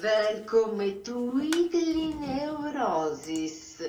Welcome to Weekly Neurosis.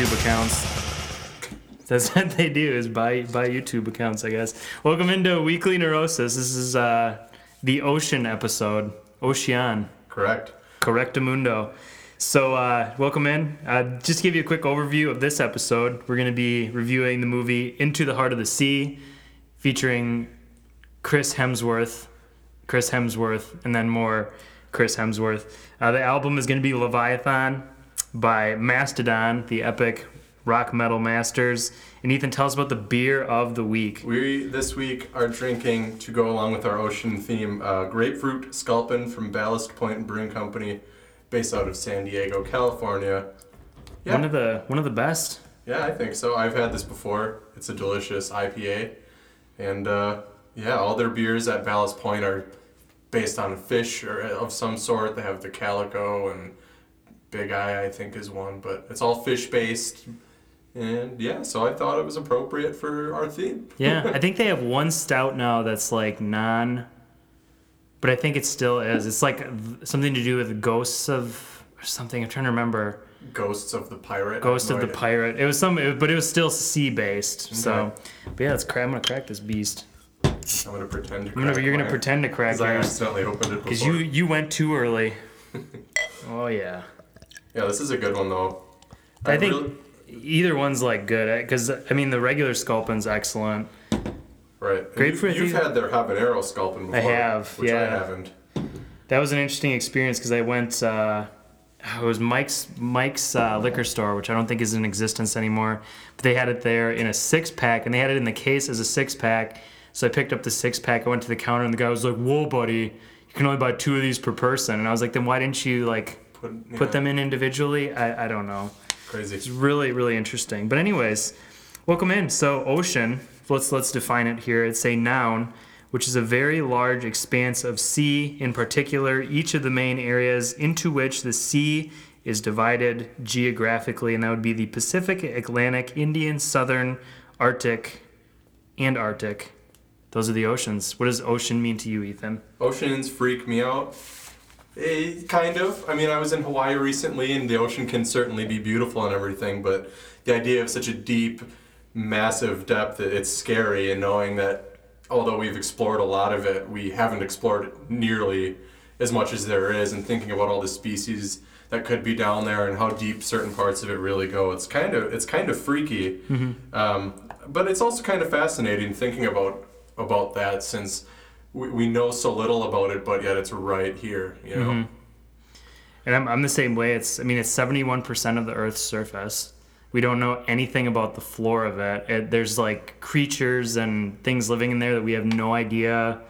YouTube accounts. That's what they do is buy buy YouTube accounts, I guess. Welcome into Weekly Neurosis. This is uh, the Ocean episode. Ocean. Correct. Correctamundo. So, uh, welcome in. Uh, just to give you a quick overview of this episode, we're going to be reviewing the movie Into the Heart of the Sea, featuring Chris Hemsworth, Chris Hemsworth, and then more Chris Hemsworth. Uh, the album is going to be Leviathan by Mastodon, the epic rock metal masters. And Ethan, tell us about the beer of the week. We this week are drinking to go along with our ocean theme uh, grapefruit sculpin from Ballast Point Brewing Company, based out of San Diego, California. Yeah, One of the one of the best. yeah, I think so. I've had this before. It's a delicious IPA, and uh, yeah, all their beers at Ballast Point are based on a fish or of some sort. They have the calico and Big Eye, I think, is one, but it's all fish based. And yeah, so I thought it was appropriate for our theme. Yeah, I think they have one stout now that's like non, but I think it still is. It's like something to do with ghosts of or something. I'm trying to remember. Ghosts of the Pirate. Ghost No of the idea. pirate. It was some, it, but it was still sea based. So, but yeah, let's crack. I'm gonna crack this beast. I'm gonna pretend to. I'm gonna, you're gonna pretend to crack 'cause I accidentally opened it because you you went too early. oh yeah. Yeah, this is a good one though. I think really- either one's like good because I mean the regular sculpin's excellent. right. Grapefruit, You, I you've had their habanero sculpin before. I have, which I yeah. haven't. That was an interesting experience because I went. Uh, it was Mike's Mike's uh, liquor store, which I don't think is in existence anymore. But they had it there in a six pack, and they had it in the case as a six pack. So I picked up the six pack. I went to the counter, and the guy was like, "Whoa, buddy, you can only buy two of these per person." And I was like, "Then why didn't you like Put, put them in individually?" I, I don't know. Crazy. It's really really interesting. But anyways, welcome in. So ocean. Let's let's define it here. It's a noun, which is a very large expanse of sea. In particular, each of the main areas into which the sea is divided geographically, and that would be the Pacific, Atlantic, Indian, Southern, Arctic, and Arctic. Those are the oceans. What does ocean mean to you, Ethan? Oceans freak me out. Eh, kind of. I mean, I was in Hawaii recently, and the ocean can certainly be beautiful and everything, but the idea of such a deep, massive depth, it's scary. And knowing that, although we've explored a lot of it, we haven't explored nearly as much as there is. And thinking about all the species that could be down there and how deep certain parts of it really go, it's kind of it's kind of freaky. Um, but it's also kind of fascinating thinking about about that since we, we know so little about it, but yet it's right here. You know. Mm-hmm. And I'm, I'm the same way. It's I mean it's 71% of the Earth's surface. We don't know anything about the floor of it. it. There's like creatures and things living in there that we have no idea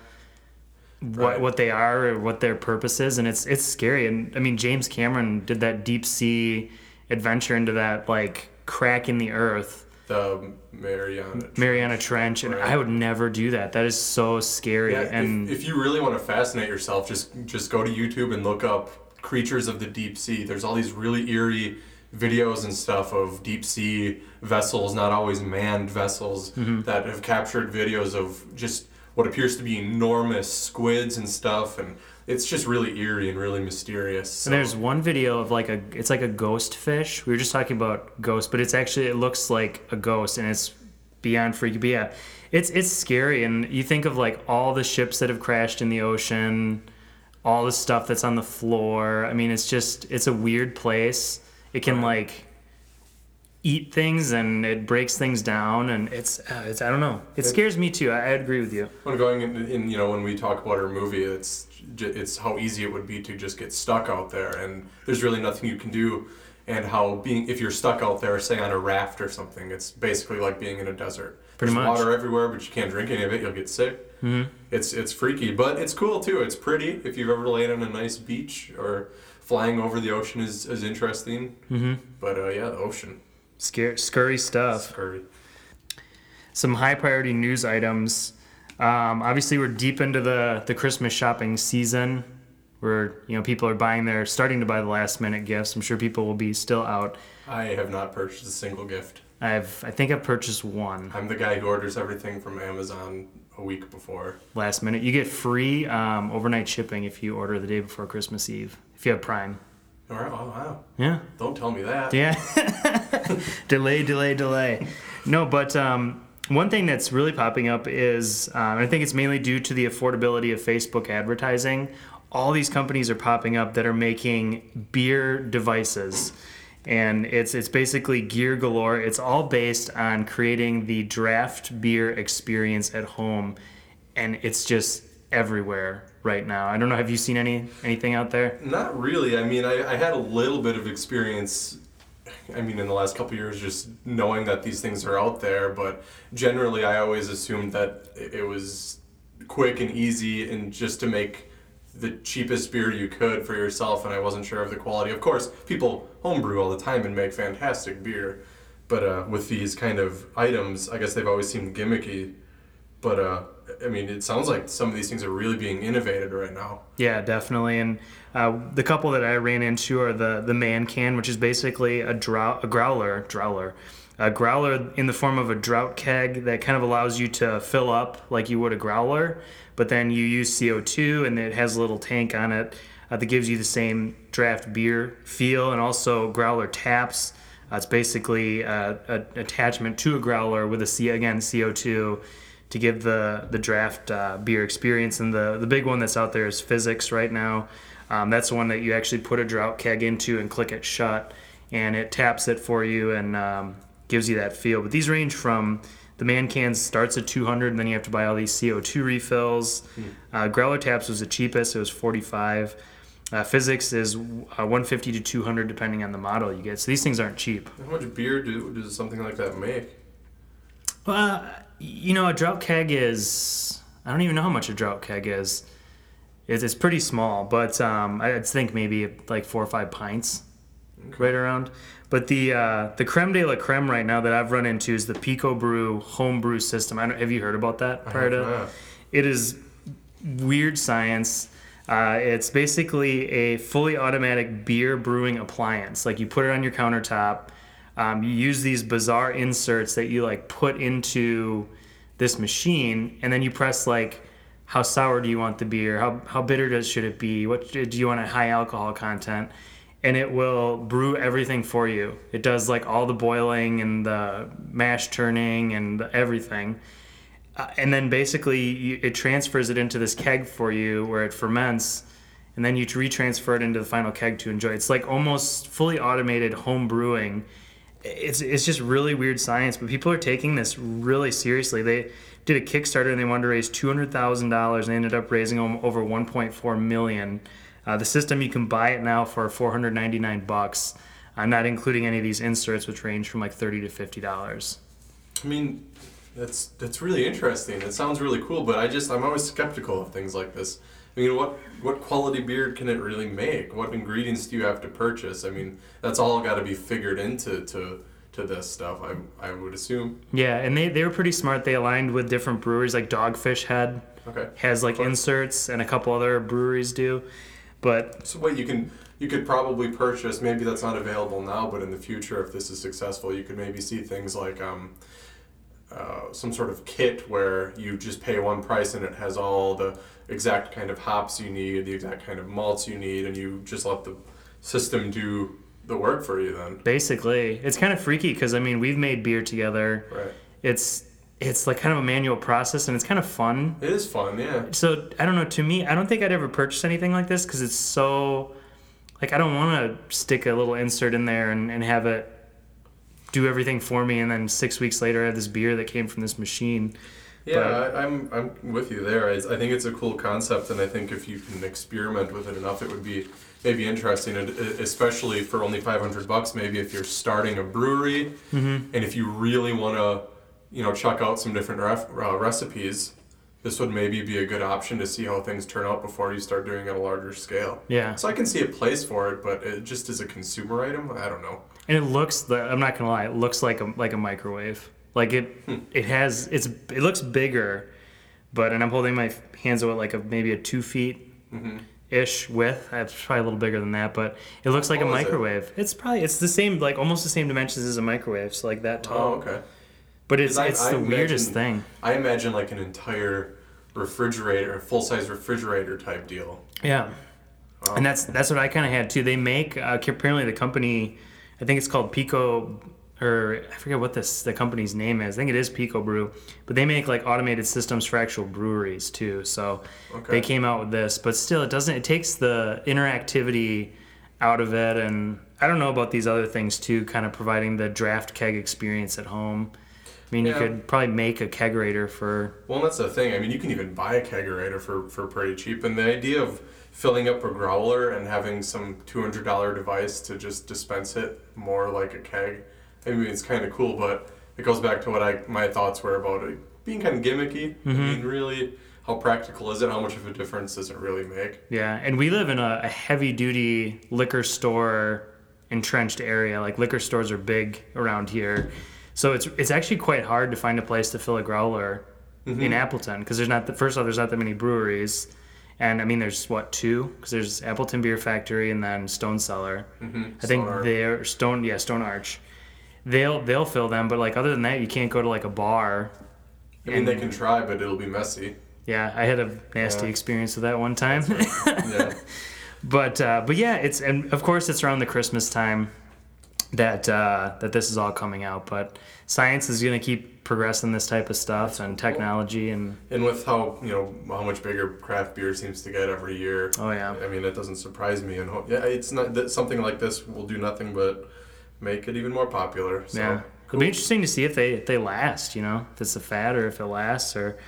what Right. what they are or what their purpose is, and it's it's scary. And I mean James Cameron did that deep sea adventure into that like crack in the earth, The Mariana. Mariana Trench, and Right. I would never do that. That is so scary. Yeah, and if, if you really want to fascinate yourself, just just go to YouTube and look up creatures of the deep sea. There's all these really eerie videos and stuff of deep sea vessels, not always manned vessels, Mm-hmm. that have captured videos of just what appears to be enormous squids and stuff, and it's just really eerie and really mysterious. So, And there's one video of like a it's like a ghost fish. We were just talking about ghosts, but it's actually it looks like a ghost and it's beyond freaky. But yeah, it's it's scary and you think of like all the ships that have crashed in the ocean, all the stuff that's on the floor. I mean, it's just it's a weird place. It can like eat things and it breaks things down and it's uh, it's I don't know. It scares me too. I, I agree with you. When going in, in, you know, when we talk about our movie, it's it's how easy it would be to just get stuck out there, and there's really nothing you can do. And how being if you're stuck out there, say on a raft or something, it's basically like being in a desert. Pretty There's much. water everywhere, but you can't drink any of it. You'll get sick. Mm-hmm. It's it's freaky, but it's cool too. It's pretty. If you've ever laid on a nice beach or flying over the ocean is, is interesting. Mm-hmm. But uh, yeah, the ocean. Scary, scurry stuff. Scurry. some high priority news items. Um, obviously, we're deep into the the Christmas shopping season, where you know people are buying their starting to buy the last minute gifts. I'm sure people will be still out. I have not purchased a single gift. I've I think I've purchased one I'm the guy who orders everything from Amazon a week before. last minute. You get free um, overnight shipping if you order the day before Christmas Eve if you have Prime. All right, oh, wow. Yeah. Don't tell me that. Yeah. delay, delay, delay. No, but um, one thing that's really popping up is, um, I think it's mainly due to the affordability of Facebook advertising. All these companies are popping up that are making beer devices. And it's it's basically gear galore. It's all based on creating the draft beer experience at home, and it's just everywhere right now. I don't know. Have you seen any anything out there? Not really. I mean, I, I had a little bit of experience. I mean, in the last couple years, just knowing that these things are out there. But generally, I always assumed that it was quick and easy, and just to make the cheapest beer you could for yourself. And I wasn't sure of the quality. Of course, people homebrew all the time and make fantastic beer. But uh, with these kind of items, I guess they've always seemed gimmicky. But uh, I mean, it sounds like some of these things are really being innovated right now. Yeah, definitely. And uh, the couple that I ran into are the the man can, which is basically a drow- a growler, growler, a growler in the form of a drought keg that kind of allows you to fill up like you would a growler, but then you use CO2 and it has a little tank on it uh, that gives you the same draft beer feel, and also growler taps. Uh, it's basically an attachment to a growler with a C again CO2 to give the the draft uh, beer experience. And the the big one that's out there is Fizzics right now. Um, that's the one that you actually put a drought keg into and click it shut, and it taps it for you and um, gives you that feel. But these range from the man can starts at 200, and then you have to buy all these CO2 refills. Uh, Growler taps was the cheapest; it was 45. Uh, Fizzics is uh, 150 to 200 depending on the model you get. So these things aren't cheap. How much beer do does something like that make? Well, you know, a drought keg is. I don't even know how much a drought keg is. It's, it's pretty small, but um, I think maybe like four or five pints, right around. But the uh, the creme de la creme right now that I've run into is the Pico Brew home brew system. I don't, have you heard about that prior to? not. It is weird science. Uh, it's basically a fully automatic beer brewing appliance. Like you put it on your countertop. Um, you use these bizarre inserts that you like put into this machine, and then you press like how sour do you want the beer? How how bitter does should it be? What do you want a high alcohol content? And it will brew everything for you. It does like all the boiling and the mash turning and everything. Uh, and then basically you, it transfers it into this keg for you where it ferments and then you retransfer it into the final keg to enjoy it's like almost fully automated home brewing it's, it's just really weird science but people are taking this really seriously they did a kickstarter and they wanted to raise $200000 and they ended up raising over 1.4 million uh, the system you can buy it now for 499 bucks. I'm not including any of these inserts which range from like 30 to 50 dollars I mean, that's that's really interesting. It sounds really cool, but I just I'm always skeptical of things like this. I mean, what what quality beer can it really make? What ingredients do you have to purchase? I mean, that's all got to be figured into to to this stuff. I I would assume. Yeah, and they, they were pretty smart. They aligned with different breweries, like Dogfish Head Okay. has like inserts, and a couple other breweries do. But So wait, you can you could probably purchase. Maybe that's not available now, but in the future, if this is successful, you could maybe see things like um, uh, some sort of kit where you just pay one price and it has all the exact kind of hops you need, the exact kind of malts you need, and you just let the system do the work for you. Then basically, it's kind of freaky because I mean, we've made beer together. right. It's it's like kind of a manual process, and it's kind of fun. It is fun, yeah. So I don't know. To me, I don't think I'd ever purchase anything like this because it's so like I don't want to stick a little insert in there and, and have it do everything for me, and then six weeks later I have this beer that came from this machine. Yeah, But- I, I'm I'm with you there. I, I think it's a cool concept, and I think if you can experiment with it enough, it would be maybe interesting, e- especially for only 500 bucks. Maybe if you're starting a brewery, and if you really want to you know, chuck out some different ref, uh, recipes, this would maybe be a good option to see how things turn out before you start doing it at a larger scale. Yeah. So I can see a place for it, but it just as a consumer item, I don't know. And it looks. The, I'm not gonna lie. It looks like a like a microwave. Like it. Hmm. It has. It's. It looks bigger, but and I'm holding my hands out like a maybe a two feet Mm-hmm. ish width. I it's probably a little bigger than that, but it looks like a is it? microwave. It's probably it's the same like almost the same dimensions as a microwave. So like that tall. Oh, okay. But it's I- it's I the weirdest thing. I imagine like an entire refrigerator, full size refrigerator type deal. Yeah. And that's that's what I kind of had too. They make uh, apparently the company, I think it's called Pico, or I forget what this the company's name is. I think it is Pico Brew, but they make like automated systems for actual breweries too. So Okay. they came out with this, but still, it doesn't. It takes the interactivity out of it, and I don't know about these other things too. Kind of providing the draft keg experience at home. I mean, you could probably make a kegerator for Well, that's the thing. I mean, you can even buy a kegerator for, for pretty cheap. And the idea of filling up a growler and having some $200 device to just dispense it more like a keg, I mean, it's kind of cool, but it goes back to what I my thoughts were about it being kind of gimmicky. I mm-hmm. mean, really, how practical is it? How much of a difference does it really make? Yeah, and we live in a, a heavy duty liquor store entrenched area. Like liquor stores are big around here. So it's it's actually quite hard to find a place to fill a growler mm-hmm. in Appleton because there's not the first of all there's not that many breweries, and I mean there's what two because there's Appleton Beer Factory and then Stone Cellar. Mm-hmm. I think Stone they're Stone yeah Stone Arch. They'll they'll fill them, but like other than that, you can't go to like a bar. I mean, they can try, but it'll be messy. Yeah, I had a nasty Yeah. experience with that one time. Yeah. But uh, but yeah, it's and of course it's around the Christmas time that uh, that this is all coming out. But science is going to keep progressing this type of stuff and technology and And with how you know how much bigger craft beer seems to get every year, oh yeah, I mean, it doesn't surprise me. And yeah, it's not that something like this will do nothing but make it even more popular. So, yeah. It'll be interesting to see if they if they last. You know, if it's a fad or if it lasts or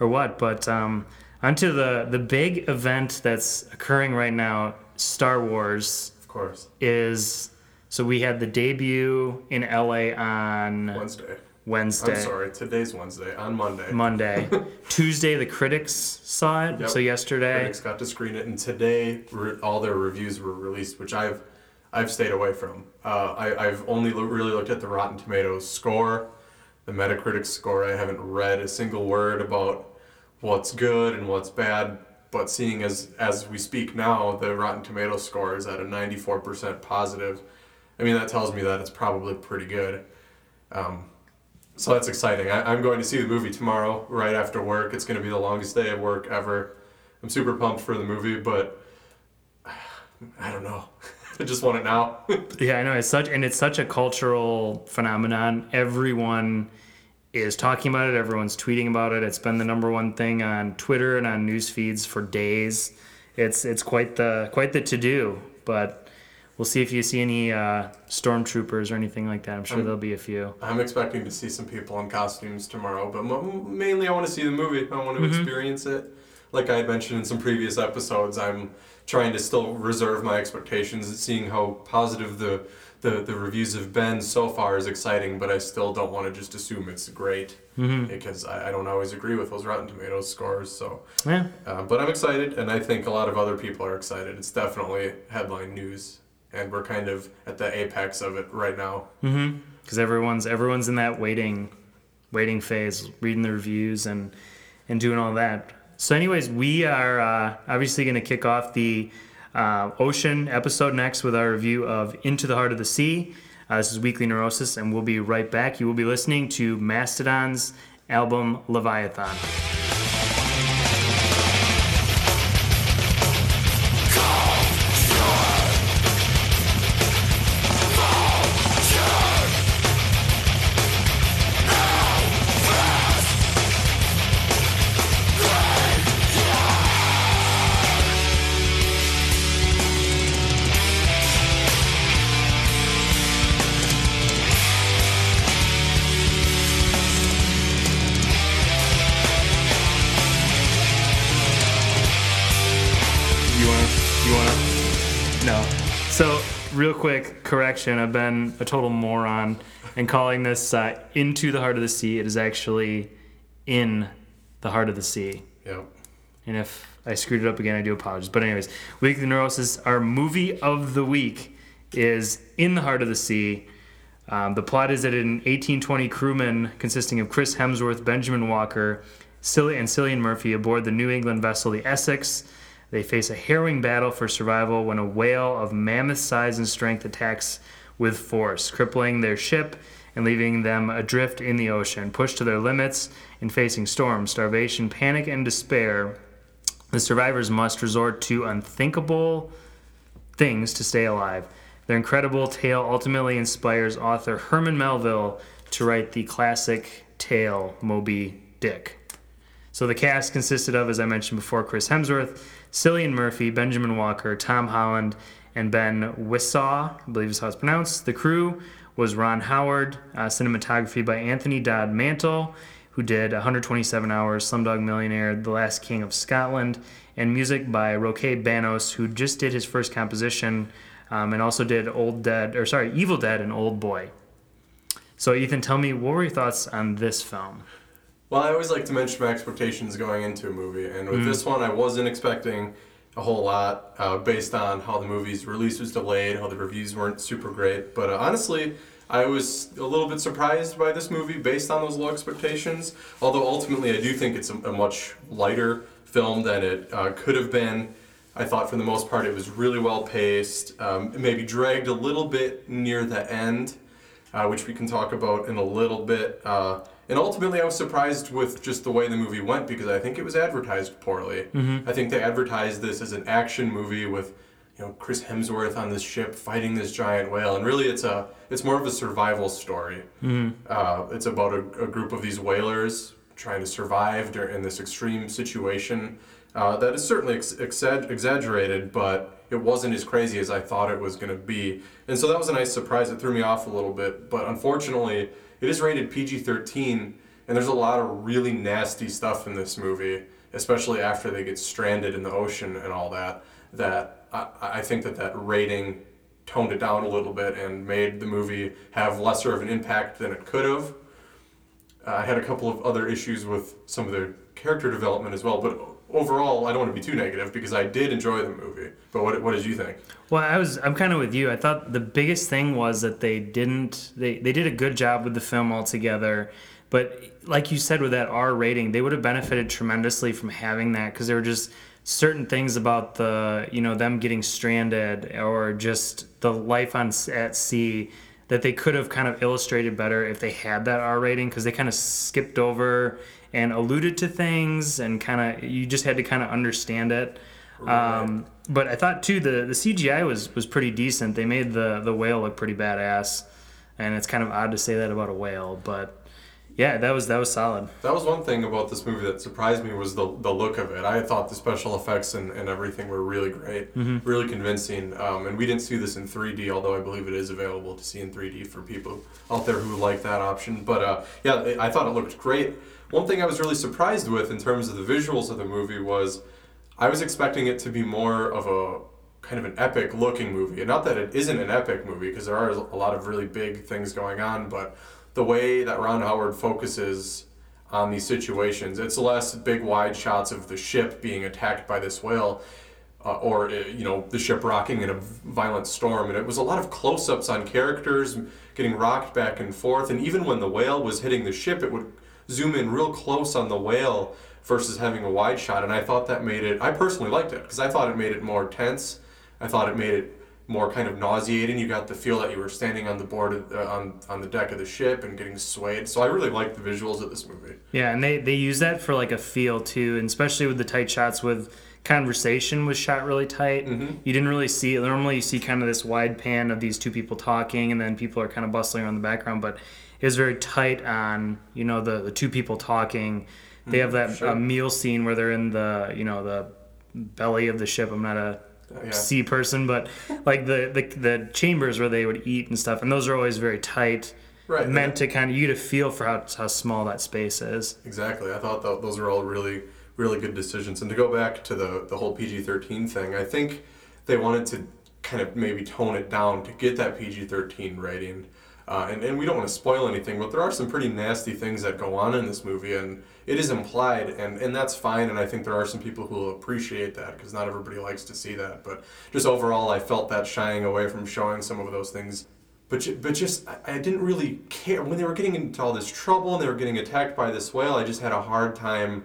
or what. But um, onto the the big event that's occurring right now, Star Wars of course, is. So we had the debut in LA on Wednesday. Wednesday. I'm sorry, today's Wednesday. On Monday, Monday. Tuesday, the critics saw it. Yep. So yesterday, critics got to screen it, and today all their reviews were released, which I've I've stayed away from. Uh, I, I've only lo- really looked at the Rotten Tomatoes score, the Metacritic score. I haven't read a single word about what's good and what's bad. But seeing as as we speak now, the Rotten Tomatoes score is at a 94% positive. I mean, that tells me that it's probably pretty good. Um, so that's exciting. I, I'm going to see the movie tomorrow, right after work. It's going to be the longest day of work ever. I'm super pumped for the movie, but I don't know. I just want it now. yeah, I know it's such and it's such a cultural phenomenon. Everyone is talking about it. Everyone's tweeting about it. It's been the number one thing on Twitter and on news feeds for days. It's it's quite the quite the to do. But we'll see if you see any uh, stormtroopers or anything like that. I'm sure Um, there'll be a few. I'm expecting to see some people in costumes tomorrow, but mo- mainly I want to see the movie. I want to experience it. Like I had mentioned in some previous episodes, I'm trying to still reserve my expectations. Seeing how positive the, the, the reviews have been so far is exciting, but I still don't want to just assume it's great because I, I don't always agree with those Rotten Tomatoes scores. So, Yeah. uh, but I'm excited, and I think a lot of other people are excited. It's definitely headline news, and we're kind of at the apex of it right now. Mm-hmm. Because everyone's everyone's in that waiting, waiting phase, reading the reviews and and doing all that. So, anyways, we are uh, obviously going to kick off the uh, ocean episode next with our review of Into the Heart of the Sea. Uh, this is Weekly Neurosis, and we'll be right back. You will be listening to Mastodon's album Leviathan. Quick correction. I've been a total moron in calling this uh, "Into the Heart of the Sea." It is actually "In the Heart of the Sea." Yep. And if I screwed it up again, I do apologize. But anyways, Weekly Neurosis, our movie of the week is In the Heart of the Sea. Um, the plot is that an 1820 crewman consisting of Chris Hemsworth, Benjamin Walker, Cillian, and Cillian Murphy aboard the New England vessel the Essex. They face a harrowing battle for survival when a whale of mammoth size and strength attacks with force, crippling their ship and leaving them adrift in the ocean. Pushed to their limits and facing storms, starvation, panic, and despair, the survivors must resort to unthinkable things to stay alive. Their incredible tale ultimately inspires author Herman Melville to write the classic tale Moby Dick. So the cast consisted of, as I mentioned before, Chris Hemsworth, Cillian Murphy, Benjamin Walker, Tom Holland, and Ben Whishaw, I believe is how it's pronounced. The crew was Ron Howard, uh, cinematography by Anthony Dodd Mantle, who did 127 Hours, Slumdog Millionaire, The Last King of Scotland, and music by Roque Banos, who just did his first composition um, and also did Old Dead, or sorry, Evil Dead and Old Boy. So, Ethan, tell me, what were your thoughts on this film? Well, I always like to mention my expectations going into a movie, and with this one, I wasn't expecting a whole lot uh, based on how the movie's release was delayed, how the reviews weren't super great. But uh, honestly, I was a little bit surprised by this movie based on those low expectations. Although ultimately, I do think it's a, a much lighter film than it uh, could have been. I thought for the most part it was really well paced, um, maybe dragged a little bit near the end, uh, which we can talk about in a little bit. And ultimately, I was surprised with just the way the movie went because I think it was advertised poorly. I think they advertised this as an action movie with, you know, Chris Hemsworth on this ship fighting this giant whale, and really, it's a it's more of a survival story. Uh, it's about a, a group of these whalers trying to survive in this extreme situation. Uh, that is certainly ex- exa- exaggerated, but it wasn't as crazy as I thought it was going to be. And so that was a nice surprise. It threw me off a little bit. But unfortunately, it is rated PG 13, and there's a lot of really nasty stuff in this movie, especially after they get stranded in the ocean and all that. That I, I think that that rating toned it down a little bit and made the movie have lesser of an impact than it could have. Uh, I had a couple of other issues with some of the character development as well, but overall, I don't want to be too negative because I did enjoy the movie. But what, what did you think? Well, I was I'm kind of with you. I thought the biggest thing was that they didn't they they did a good job with the film altogether, but like you said with that R rating, they would have benefited tremendously from having that because there were just certain things about the you know them getting stranded or just the life on at sea that they could have kind of illustrated better if they had that R rating because they kind of skipped over and alluded to things and kind of you just had to kind of understand it. Um, but I thought too the the CGI was was pretty decent. They made the the whale look pretty badass, and it's kind of odd to say that about a whale, but yeah, that was that was solid. That was one thing about this movie that surprised me was the, the look of it. I thought the special effects and, and everything were really great, really convincing. Um, and we didn't see this in 3D, although I believe it is available to see in 3D for people out there who like that option. But uh, yeah, I thought it looked great. One thing I was really surprised with in terms of the visuals of the movie was I was expecting it to be more of a kind of an epic looking movie. And not that it isn't an epic movie, because there are a lot of really big things going on, but the way that Ron Howard focuses on these situations, it's less big wide shots of the ship being attacked by this whale. Uh, or uh, you know the ship rocking in a violent storm and it was a lot of close-ups on characters getting rocked back and forth and even when the whale was hitting the ship it would zoom in real close on the whale versus having a wide shot and i thought that made it i personally liked it because i thought it made it more tense. I thought it made it more kind of nauseating. You got the feel that you were standing on the board of, uh, on, on the deck of the ship and getting swayed. So i really liked the visuals of this movie. Yeah, and they they use that for like a feel too, and especially with the tight shots with conversation was shot really tight. You didn't really see normally you see kind of this wide pan of these two people talking and then people are kind of bustling around the background, but was very tight on, you know, the, the two people talking. They have that sure. uh, meal scene where they're in the, you know, the belly of the ship. I'm not a yeah. sea person, but like the, the the chambers where they would eat and stuff, and those are always very tight. Right, Meant to kind of you to feel for how, how small that space is. Exactly. I thought that those are all really, really good decisions. And to go back to the, the whole PG 13 thing, I think they wanted to kind of maybe tone it down to get that PG 13 rating. Uh, and, and we don't want to spoil anything, but there are some pretty nasty things that go on in this movie, and it is implied, and, and that's fine. And I think there are some people who will appreciate that because not everybody likes to see that. But just overall, I felt that shying away from showing some of those things. But, but just, I, I didn't really care. When they were getting into all this trouble and they were getting attacked by this whale, I just had a hard time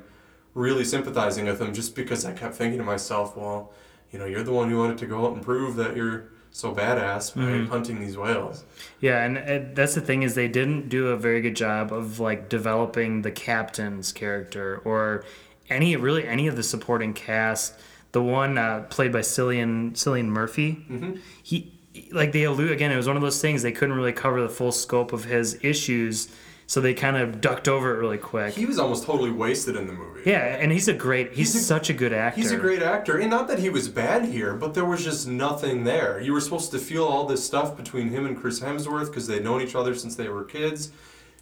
really sympathizing with them just because I kept thinking to myself, well, you know, you're the one who wanted to go out and prove that you're so badass by Mm-hmm. hunting these whales. Yeah, and uh, that's the thing is they didn't do a very good job of like developing the captain's character or any really any of the supporting cast. The one uh, played by Cillian Cillian Murphy, he like they allude again. It was one of those things they couldn't really cover the full scope of his issues, so they kind of ducked over it really quick. He was almost totally wasted in the movie. yeah, and he's a great. He's, He's a- such a good actor. He's a great actor, and not that he was bad here, but there was just nothing there. You were supposed to feel all this stuff between him and Chris Hemsworth because they'd known each other since they were kids,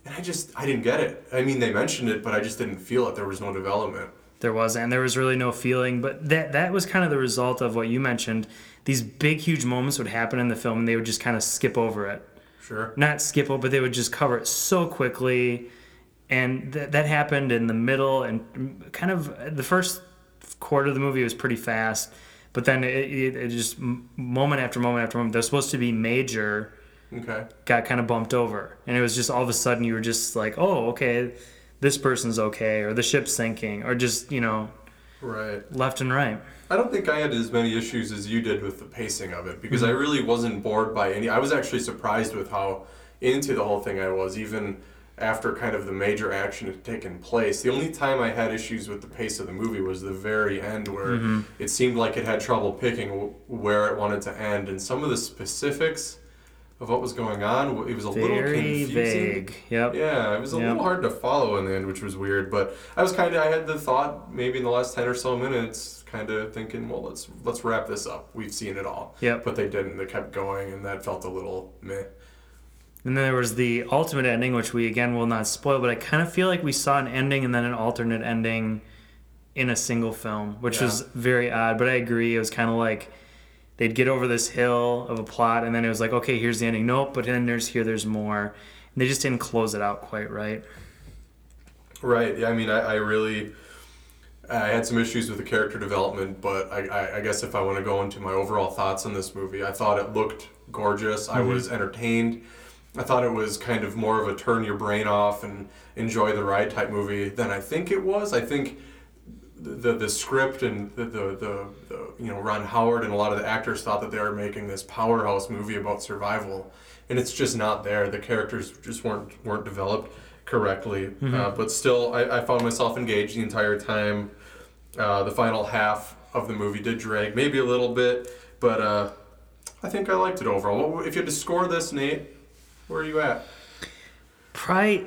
and I just I didn't get it. I mean, they mentioned it, but I just didn't feel it. There was no development. There was, and there was really no feeling. But that that was kind of the result of what you mentioned. These big, huge moments would happen in the film, and they would just kind of skip over it. Sure. Not skip it, but they would just cover it so quickly. And th- that happened in the middle, and kind of the first quarter of the movie was pretty fast. But then it, it, it just moment after moment after moment. They're supposed to be major, Okay. got kind of bumped over, and it was just all of a sudden you were just like, oh, okay, this person's okay, or the ship's sinking, or just you know Right. left and right. I don't think I had as many issues as you did with the pacing of it because I mm-hmm. really wasn't bored by any. I was actually surprised with how into the whole thing I was, even after kind of the major action had taken place. The only time I had issues with the pace of the movie was the very end, where mm-hmm. it seemed like it had trouble picking where it wanted to end, and some of the specifics of what was going on, it was a little Very confusing. vague. Yep. Yeah, it was a Yep. little hard to follow in the end, which was weird. But I was kind of I had the thought maybe in the last ten or so minutes, kind of thinking, well, let's let's wrap this up. We've seen it all. Yep. But they didn't. They kept going, and that felt a little meh. And then there was the ultimate ending, which we again will not spoil, but I kind of feel like we saw an ending and then an alternate ending in a single film, which Yeah. was very odd. But I agree, it was kind of like they'd get over this hill of a plot, and then it was like, okay, here's the ending. Nope, but then there's here, there's more. And they just didn't close it out quite right. Right. Yeah. I mean, I, I really. I had some issues with the character development, but I, I, I guess if I want to go into my overall thoughts on this movie, I thought it looked gorgeous. I mm-hmm. was entertained. I thought it was kind of more of a turn your brain off and enjoy the ride type movie than I think it was. I think the the, script and the, the, the, the you know Ron Howard and a lot of the actors thought that they were making this powerhouse movie about survival, and it's just not there. The characters just weren't weren't developed correctly. Uh, but still, I, I found myself engaged the entire time. Uh, the final half of the movie did drag maybe a little bit, but uh, I think I liked it overall. If you had to score this, Nate, where are you at? Probably,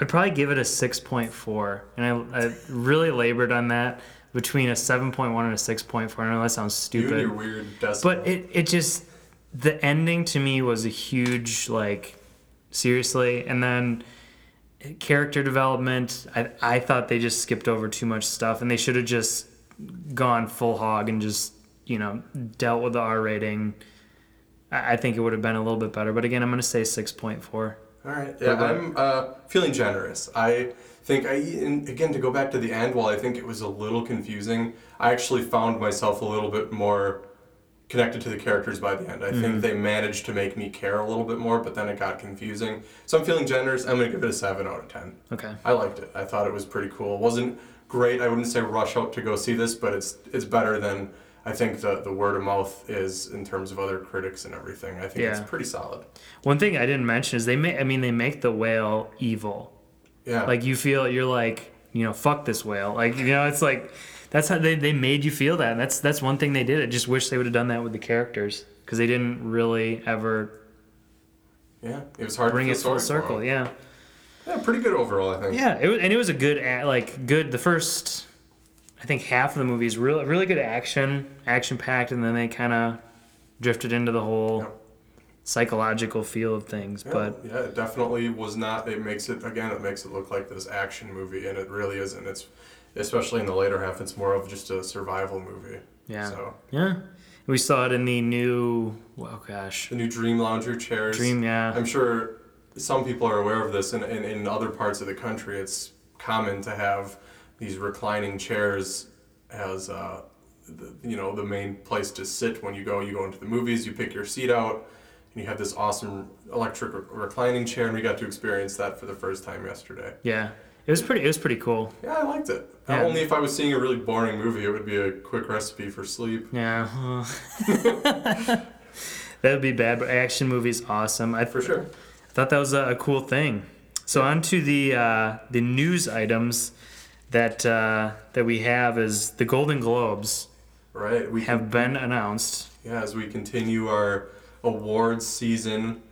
I'd probably give it a 6.4. And I, I really labored on that between a 7.1 and a 6.4. I know that sounds You stupid. your weird decimal. But it, it just the ending to me was a huge like seriously and then character development I, I thought they just skipped over too much stuff and they should have just gone full hog and just you know dealt with the r rating i, I think it would have been a little bit better but again i'm going to say 6.4 All right. Yeah, I'm uh, feeling generous. I think I and again to go back to the end. While I think it was a little confusing, I actually found myself a little bit more connected to the characters by the end. I think they managed to make me care a little bit more, but then it got confusing. So I'm feeling generous. I'm gonna give it a seven out of ten. okay I liked it. I thought it was pretty cool. It wasn't great. I wouldn't say rush out to go see this, but it's it's better than I think the the word of mouth is in terms of other critics and everything. I think it's pretty solid. one thing i didn't mention is they make i mean they make the whale evil Yeah. like you feel you're like you know fuck this whale like you know it's like that's how they, they made you feel that and that's that's one thing they did i just wish they would have done that with the characters because they didn't really ever yeah. It was hard bring to it full circle yeah Yeah, pretty good overall, I think. yeah it was, and it was a good like good the first i think half of the movie is really really good action action packed and then they kind of drifted into the whole Yeah. psychological feel of things Yeah, but yeah, it definitely was not. It makes it again. It makes it look like this action movie, and it really isn't. It's especially in the later half. It's more of just a survival movie. Yeah. So Yeah. We saw it in the new. Oh gosh, The new Dream Lounger chairs. Dream. Yeah. I'm sure some people are aware of this, and in, in other parts of the country, it's common to have these reclining chairs as uh, the, you know the main place to sit when you go. You go into the movies, you pick your seat out, and you have this awesome electric re- reclining chair, and we got to experience that for the first time yesterday. Yeah. It was pretty. It was pretty cool. Yeah, I liked it. Yeah. only if I was seeing a really boring movie, it would be a quick recipe for sleep. Yeah. that would be bad, but action movie's awesome. I For sure. I thought that was a, a cool thing. So on to the uh, the news items that uh, that we have is the Golden Globes Right. We have been announced. Yeah, as we continue our awards season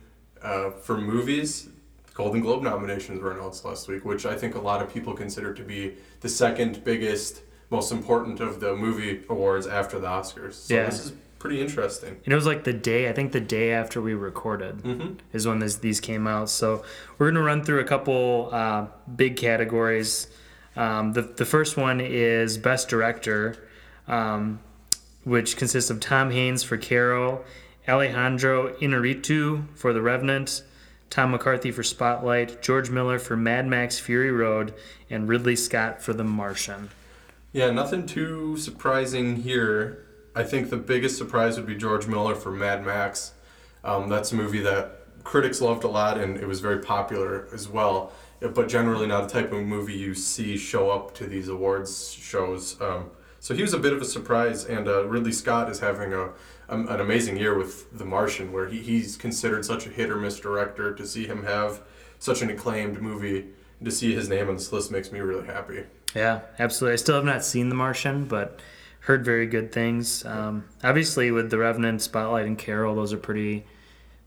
uh, for movies, Golden Globe nominations were announced last week, which I think a lot of people consider to be the second biggest, most important of the movie awards after the Oscars. So Yeah. this is pretty interesting. And it was like the day, I think the day after we recorded Mm-hmm. is when this, these came out. So we're going to run through a couple uh, big categories. Um, the, the first one is Best Director, um, which consists of Tom Haynes for Carol, Alejandro Inarritu for The Revenant, Tom McCarthy for Spotlight, George Miller for Mad Max Fury Road, and Ridley Scott for The Martian. Yeah, nothing too surprising here. I think the biggest surprise would be George Miller for Mad Max. Um, that's a movie that critics loved a lot and it was very popular as well, but generally not a type of movie you see show up to these awards shows. Um, so he was a bit of a surprise, and uh, Ridley Scott is having a, um, an amazing year with The Martian, where he, he's considered such a hit or miss director. To see him have such an acclaimed movie, to see his name on this list makes me really happy. Yeah, absolutely. I still have not seen The Martian, but heard very good things. Um, obviously, with The Revenant, Spotlight, and Carol, those are pretty,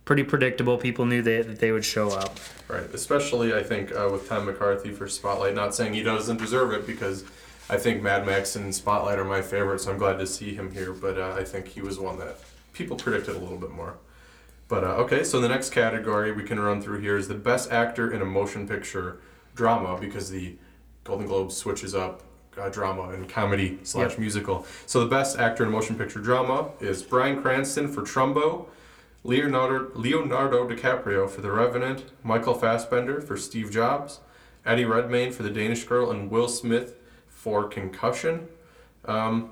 pretty predictable. People knew they, that they would show up. Right, especially I think uh, with Tom McCarthy for Spotlight. Not saying he doesn't deserve it because I think Mad Max and Spotlight are my favorites. So I'm glad to see him here, but uh, I think he was one that people predicted a little bit more. But uh, okay, so the next category we can run through here is the best actor in a motion picture drama because the Golden Globe switches up uh, drama and comedy slash Yep. musical. So the best actor in a motion picture drama is Bryan Cranston for Trumbo, Leonardo Leonardo DiCaprio for The Revenant, Michael Fassbender for Steve Jobs, Eddie Redmayne for The Danish Girl, and Will Smith for Concussion. Um,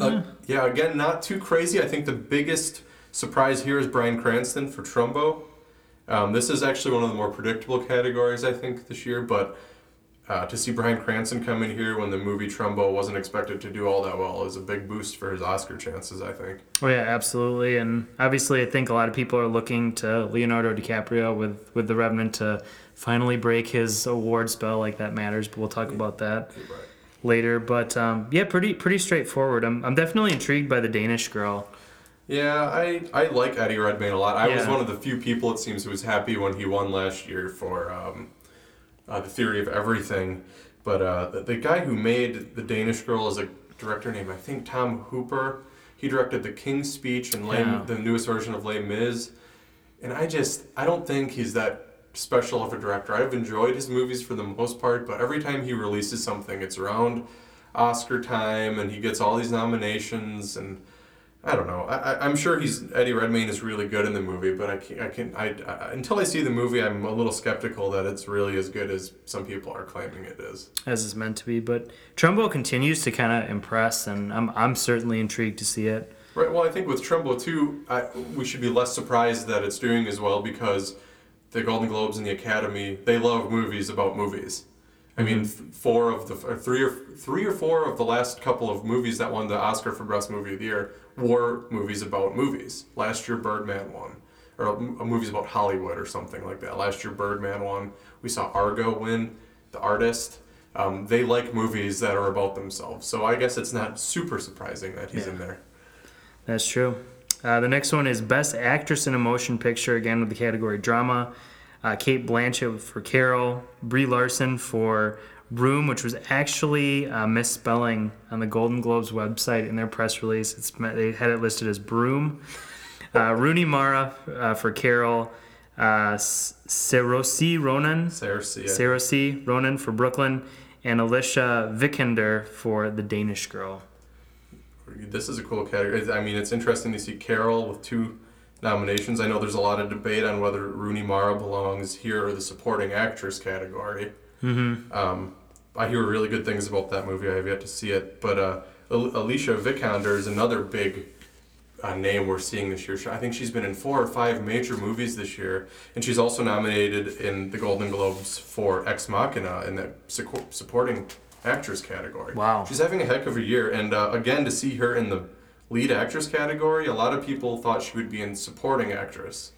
uh, yeah, again, not too crazy. I think the biggest surprise here is Bryan Cranston for Trumbo. Um, this is actually one of the more predictable categories, I think, this year, but uh, to see Bryan Cranston come in here when the movie Trumbo wasn't expected to do all that well is a big boost for his Oscar chances, I think. Oh yeah, absolutely. And obviously, I think a lot of people are looking to Leonardo DiCaprio with with The Revenant to finally break his award spell. Like that matters, but we'll talk about that right. later. But um, yeah, pretty pretty straightforward. I'm I'm definitely intrigued by the Danish Girl. Yeah, I, I like Eddie Redmayne a lot. I was one of the few people, it seems, who was happy when he won last year for um, uh, The Theory of Everything. But uh, the, the guy who made The Danish Girl is a director named, I think, Tom Hooper. He directed The King's Speech and Les, Yeah. the newest version of Les Mis. And I just, I don't think he's that special of a director. I've enjoyed his movies for the most part, but every time he releases something, it's around Oscar time and he gets all these nominations and I don't know. I, I, I'm sure he's Eddie Redmayne is really good in the movie, but I can I can I, I until I see the movie, I'm a little skeptical that it's really as good as some people are claiming it is. as it's meant to be. But Trumbo continues to kind of impress, and I'm I'm certainly intrigued to see it. Right. Well, I think with Trumbo too, I, we should be less surprised that it's doing as well because the Golden Globes and the Academy they love movies about movies. I mean, mm-hmm. th- four of the or three or three or four of the last couple of movies that won the Oscar for Best Movie of the Year were movies about movies. Last year, Birdman won, or movies about Hollywood or something like that. Last year, Birdman won. We saw Argo win, The Artist. Um, they like movies that are about themselves, so I guess it's not super surprising that he's Yeah. in there. That's true. Uh, the next one is Best Actress in a Motion Picture, again with the category drama. Uh, Cate Blanchett for Carol, Brie Larson for Room, which was actually uh, misspelling on the Golden Globes website in their press release. It's they had it listed as Broom. Uh, Rooney Mara uh, for Carol, uh, Ronan. Saoirse Ronan for Brooklyn, and Alicia Vikander for The Danish Girl. this is a cool category. I mean, it's interesting to see Carol with two nominations. I know there's a lot of debate on whether Rooney Mara belongs here or the supporting actress category. Mm-hmm. Um, I hear really good things about that movie. I have yet to see it, but uh, Alicia Vikander is another big uh, name we're seeing this year. I think she's been in four or five major movies this year, and she's also nominated in the Golden Globes for Ex Machina in the su- supporting actress category. Wow. She's having a heck of a year, and uh, again to see her in the lead actress category, a lot of people thought she would be in supporting actress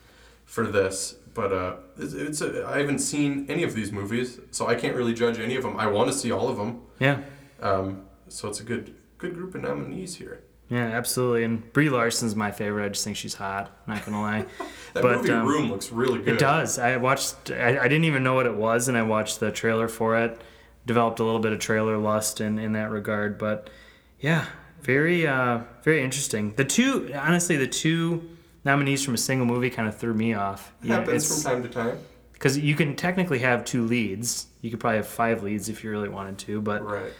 for this, but uh, it's, it's a, I haven't seen any of these movies, so I can't really judge any of them. I want to see all of them, Yeah. um, so it's a good good group of nominees here. Yeah, absolutely. And Brie Larson's my favorite. I just think she's hot. Not gonna lie. That But, movie um, Room looks really good. It does. I watched. I, I didn't even know what it was, and I watched the trailer for it. Developed a little bit of trailer lust in in that regard, but yeah, very uh, very interesting. The two, honestly, the two nominees from a single movie kind of threw me off. It happens from time to time. because you can technically have two leads. You could probably have five leads if you really wanted to, but Right.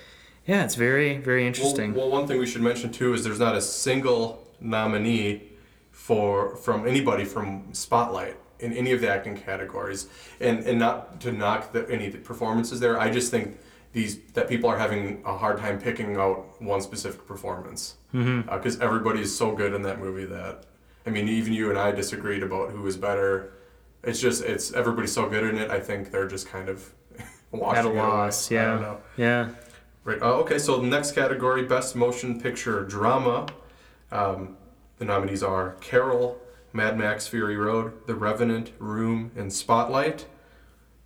yeah, it's very very interesting. well, one thing we should mention too is there's not a single nominee for from anybody from Spotlight in any of the acting categories, and and not to knock the, any of the performances there. I just think these that people are having a hard time picking out one specific performance mm-hmm. uh, because everybody is so good in that movie that I mean even you and I disagreed about who was better. It's just it's everybody's so good in it. I think they're just kind of At a away. loss, I yeah, don't know. yeah. Right. Uh, okay. So the next category, best motion picture drama. Um, the nominees are Carol, Mad Max: Fury Road, The Revenant, Room, and Spotlight.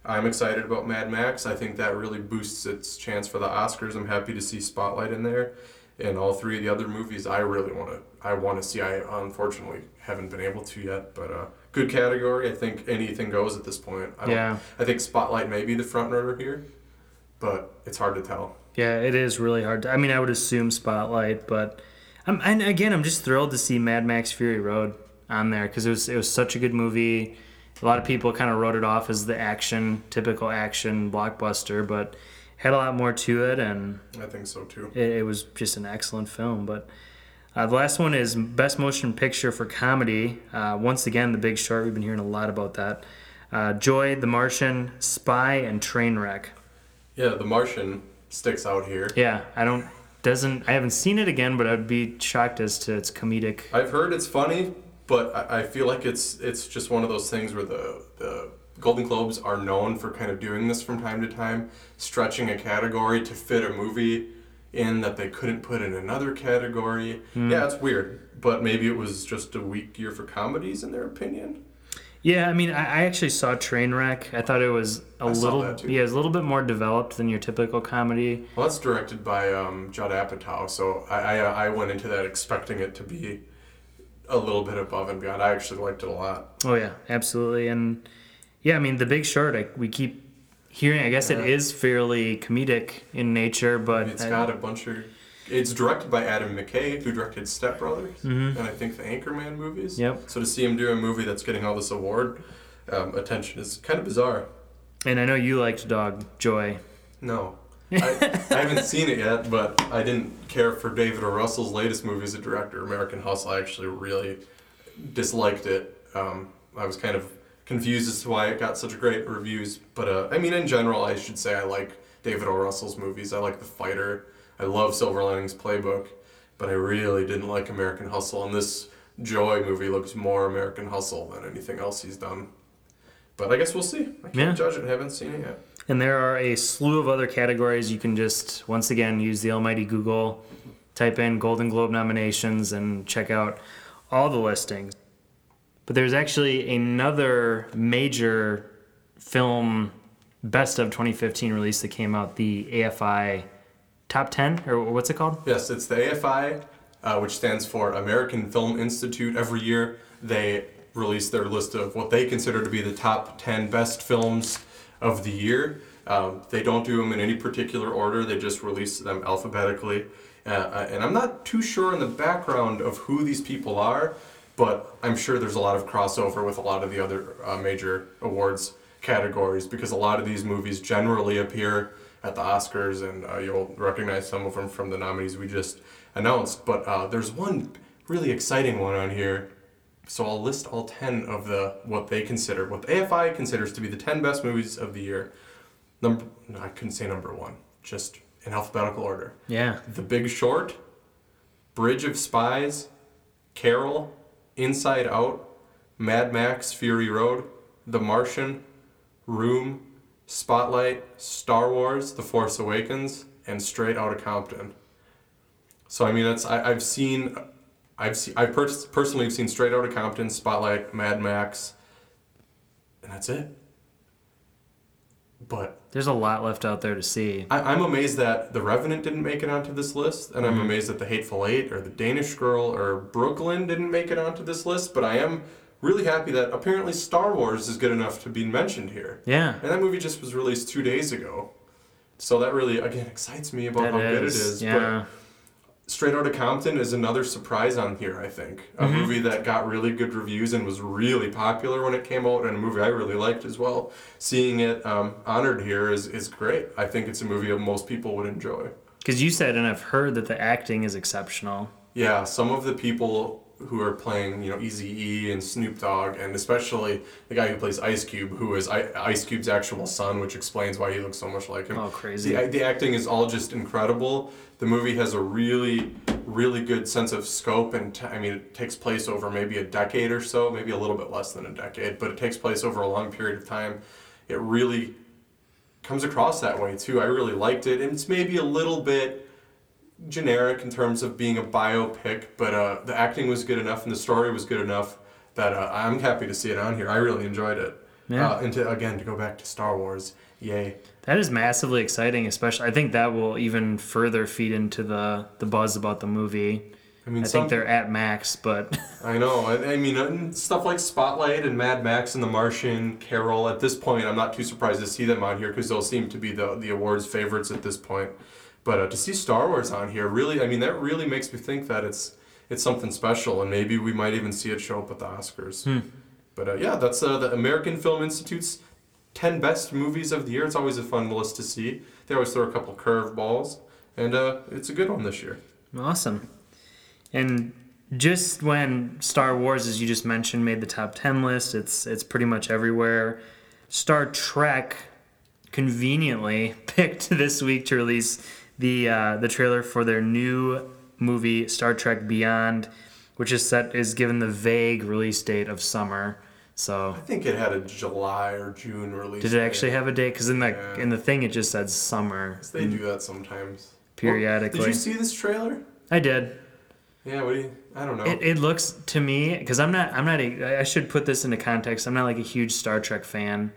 I'm excited about Mad Max. I think that really boosts its chance for the Oscars. I'm happy to see Spotlight in there, and all three of the other movies. I really want to. I want to see. I unfortunately haven't been able to yet, but uh, good category. I think anything goes at this point. I don't- Yeah. I think Spotlight may be the front runner here, but it's hard to tell. Yeah, it is really hard. To, I mean, I would assume Spotlight, but I'm and again, I'm just thrilled to see Mad Max Fury Road on there because it was it was such a good movie. A lot of people kind of wrote it off as the action, typical action blockbuster, but had a lot more to it, and I think so too. it, it was just an excellent film. But uh, the last one is Best Motion Picture for Comedy. Uh, once again, The Big Short. We've been hearing a lot about that. Uh, Joy, The Martian, Spy, and Trainwreck. Yeah, The Martian sticks out here. Yeah, I don't doesn't I haven't seen it again, but I'd be shocked as to its comedic. I've heard it's funny, but I, I feel like it's it's just one of those things where the the Golden Globes are known for kind of doing this from time to time, stretching a category to fit a movie in that they couldn't put in another category. Yeah, it's weird, but maybe it was just a weak year for comedies in their opinion. Yeah, I mean, I, I actually saw Trainwreck. I thought it was a I little yeah, it was a little bit more developed than your typical comedy. Well, that's directed by um, Judd Apatow, so I, I I went into that expecting it to be a little bit above and beyond. I actually liked it a lot. Oh yeah, absolutely, and yeah, I mean, The Big Short. I, we keep hearing. I guess Yeah. it is fairly comedic in nature, but It's I- got a bunch of. It's directed by Adam McKay, who directed Step Brothers and I think the Anchorman movies. Mm-hmm. Yep. So to see him do a movie that's getting all this award um, attention is kind of bizarre. and I know you liked Dog Joy. No, I, I haven't seen it yet, but I didn't care for David O. Russell's latest movie as a director, American Hustle. I actually really disliked it. Um, I was kind of confused as to why it got such great reviews. But uh, I mean, in general, I should say I like David O. Russell's movies. I like The Fighter. I love Silver Linings Playbook. But I really didn't like American Hustle. And this Joy movie looks more American Hustle than anything else he's done. But I guess we'll see. I can't Yeah. judge it. haven't seen it yet. And there are a slew of other categories. You can just, once again, use the almighty Google, type in Golden Globe nominations, and check out all the listings. But there's actually another major film best of 2015 release that came out, the AFI Top 10, or what's it called? Yes, it's the AFI, uh, which stands for American Film Institute. Every year they release their list of what they consider to be the top 10 best films of the year. Um, they don't do them in any particular order, they just release them alphabetically. Uh, uh, and I'm not too sure in the background of who these people are, but I'm sure there's a lot of crossover with a lot of the other uh, major awards categories because a lot of these movies generally appear at the Oscars, and uh, you'll recognize some of them from the nominees we just announced. But uh, there's one really exciting one on here. So I'll list all 10 of the what they consider, what the AFI considers to be the 10 best movies of the year. Number, no, I couldn't say number one, just in alphabetical order. Yeah. The Big Short, Bridge of Spies, Carol, Inside Out, Mad Max Fury Road, The Martian, Room, Spotlight, Star Wars, The Force Awakens, and Straight Outta Compton. So I mean that's I, I've seen I've seen I pers- personally have seen Straight Outta Compton, Spotlight, Mad Max, and that's it. But There's a lot left out there to see. I, I'm amazed that The Revenant didn't make it onto this list, and I'm mm-hmm. amazed that The Hateful Eight or The Danish Girl or Brooklyn didn't make it onto this list. But I am really happy that apparently Star Wars is good enough to be mentioned here. Yeah. And that movie just was released two days ago, so that really again excites me about That how good it is. is. Yeah. But Straight Outta Compton is another surprise on here. I think a Mm-hmm. movie that got really good reviews and was really popular when it came out, and a movie I really liked as well. Seeing it um, honored here is is great. I think it's a movie that most people would enjoy. Because you said, and I've heard that the acting is exceptional. Yeah, some of the people who are playing, you know, Easy E and Snoop Dogg, and especially the guy who plays Ice Cube, who is I- Ice Cube's actual son, which explains why he looks so much like him. Oh, crazy. The, the acting is all just incredible. The movie has a really, really good sense of scope, and t- I mean, it takes place over maybe a decade or so, maybe a little bit less than a decade, but it takes place over a long period of time. It really comes across that way too. I really liked it, and it's maybe a little bit generic in terms of being a biopic, but uh, the acting was good enough and the story was good enough that uh, I'm happy to see it on here. I really enjoyed it. Yeah. Uh, and to again to go back to Star Wars, yay! That is massively exciting, especially. I think that will even further feed into the, the buzz about the movie. I mean, I some, think they're at max, but I know. I, I mean, uh, stuff like Spotlight and Mad Max and The Martian, Carol. At this point, I'm not too surprised to see them on here because they'll seem to be the the awards favorites at this point. But uh, to see Star Wars on here, really, I mean, that really makes me think that it's it's something special, and maybe we might even see it show up at the Oscars. But uh, yeah, that's uh, the American Film Institute's 10 best movies of the year. It's always a fun list to see. They always throw a couple curveballs, and uh, it's a good one this year. awesome. And just when Star Wars, as you just mentioned, made the top 10 list, it's, it's pretty much everywhere. Star Trek conveniently picked this week to release the, uh, the trailer for their new movie, Star Trek Beyond, which is set is given the vague release date of summer. So I think it had a July or June release. Did it date. actually have a date? Because in the Yeah. in the thing it just said summer They do that sometimes. periodically. Did you see this trailer? I did. Yeah. What do you? I don't know. It, it looks to me because I'm not I'm not a, I should put this into context. I'm not like a huge Star Trek fan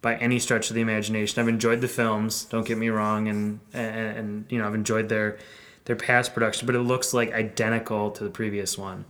by any stretch of the imagination. I've enjoyed the films. Don't get me wrong, and and, and you know I've enjoyed their their past production, but it looks like identical to the previous one.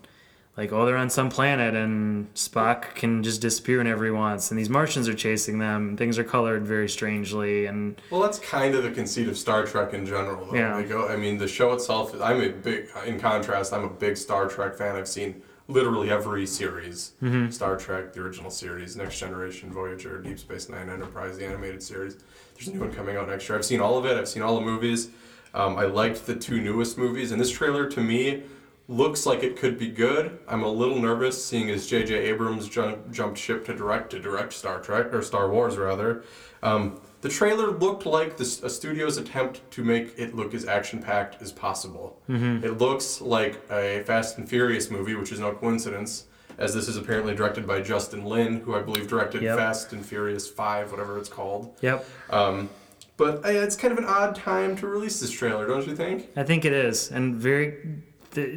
Like oh they're on some planet and Spock can just disappear whenever he wants, and these Martians are chasing them. Things are colored very strangely, and Well, that's kind of the conceit of Star Trek in general. Though. Yeah. Go. I mean, the show itself. I'm a big. In contrast, I'm a big Star Trek fan. I've seen literally every series: Mm-hmm. Star Trek, the original series, Next Generation, Voyager, Deep Space Nine, Enterprise, the animated series. There's a new one coming out next year. I've seen all of it. I've seen all the movies. Um, I liked the two newest movies, and this trailer to me looks like it could be good. I'm a little nervous seeing as J.J. Abrams jump, jumped ship to direct to direct Star Trek or Star Wars rather. Um, the trailer looked like this, a studio's attempt to make it look as action packed as possible. It looks like a Fast and Furious movie, which is no coincidence, as this is apparently directed by Justin Lin, who I believe directed Yep. Fast and Furious Five, whatever it's called. yep. Um, but uh, it's kind of an odd time to release this trailer, don't you think? I think it is, and very.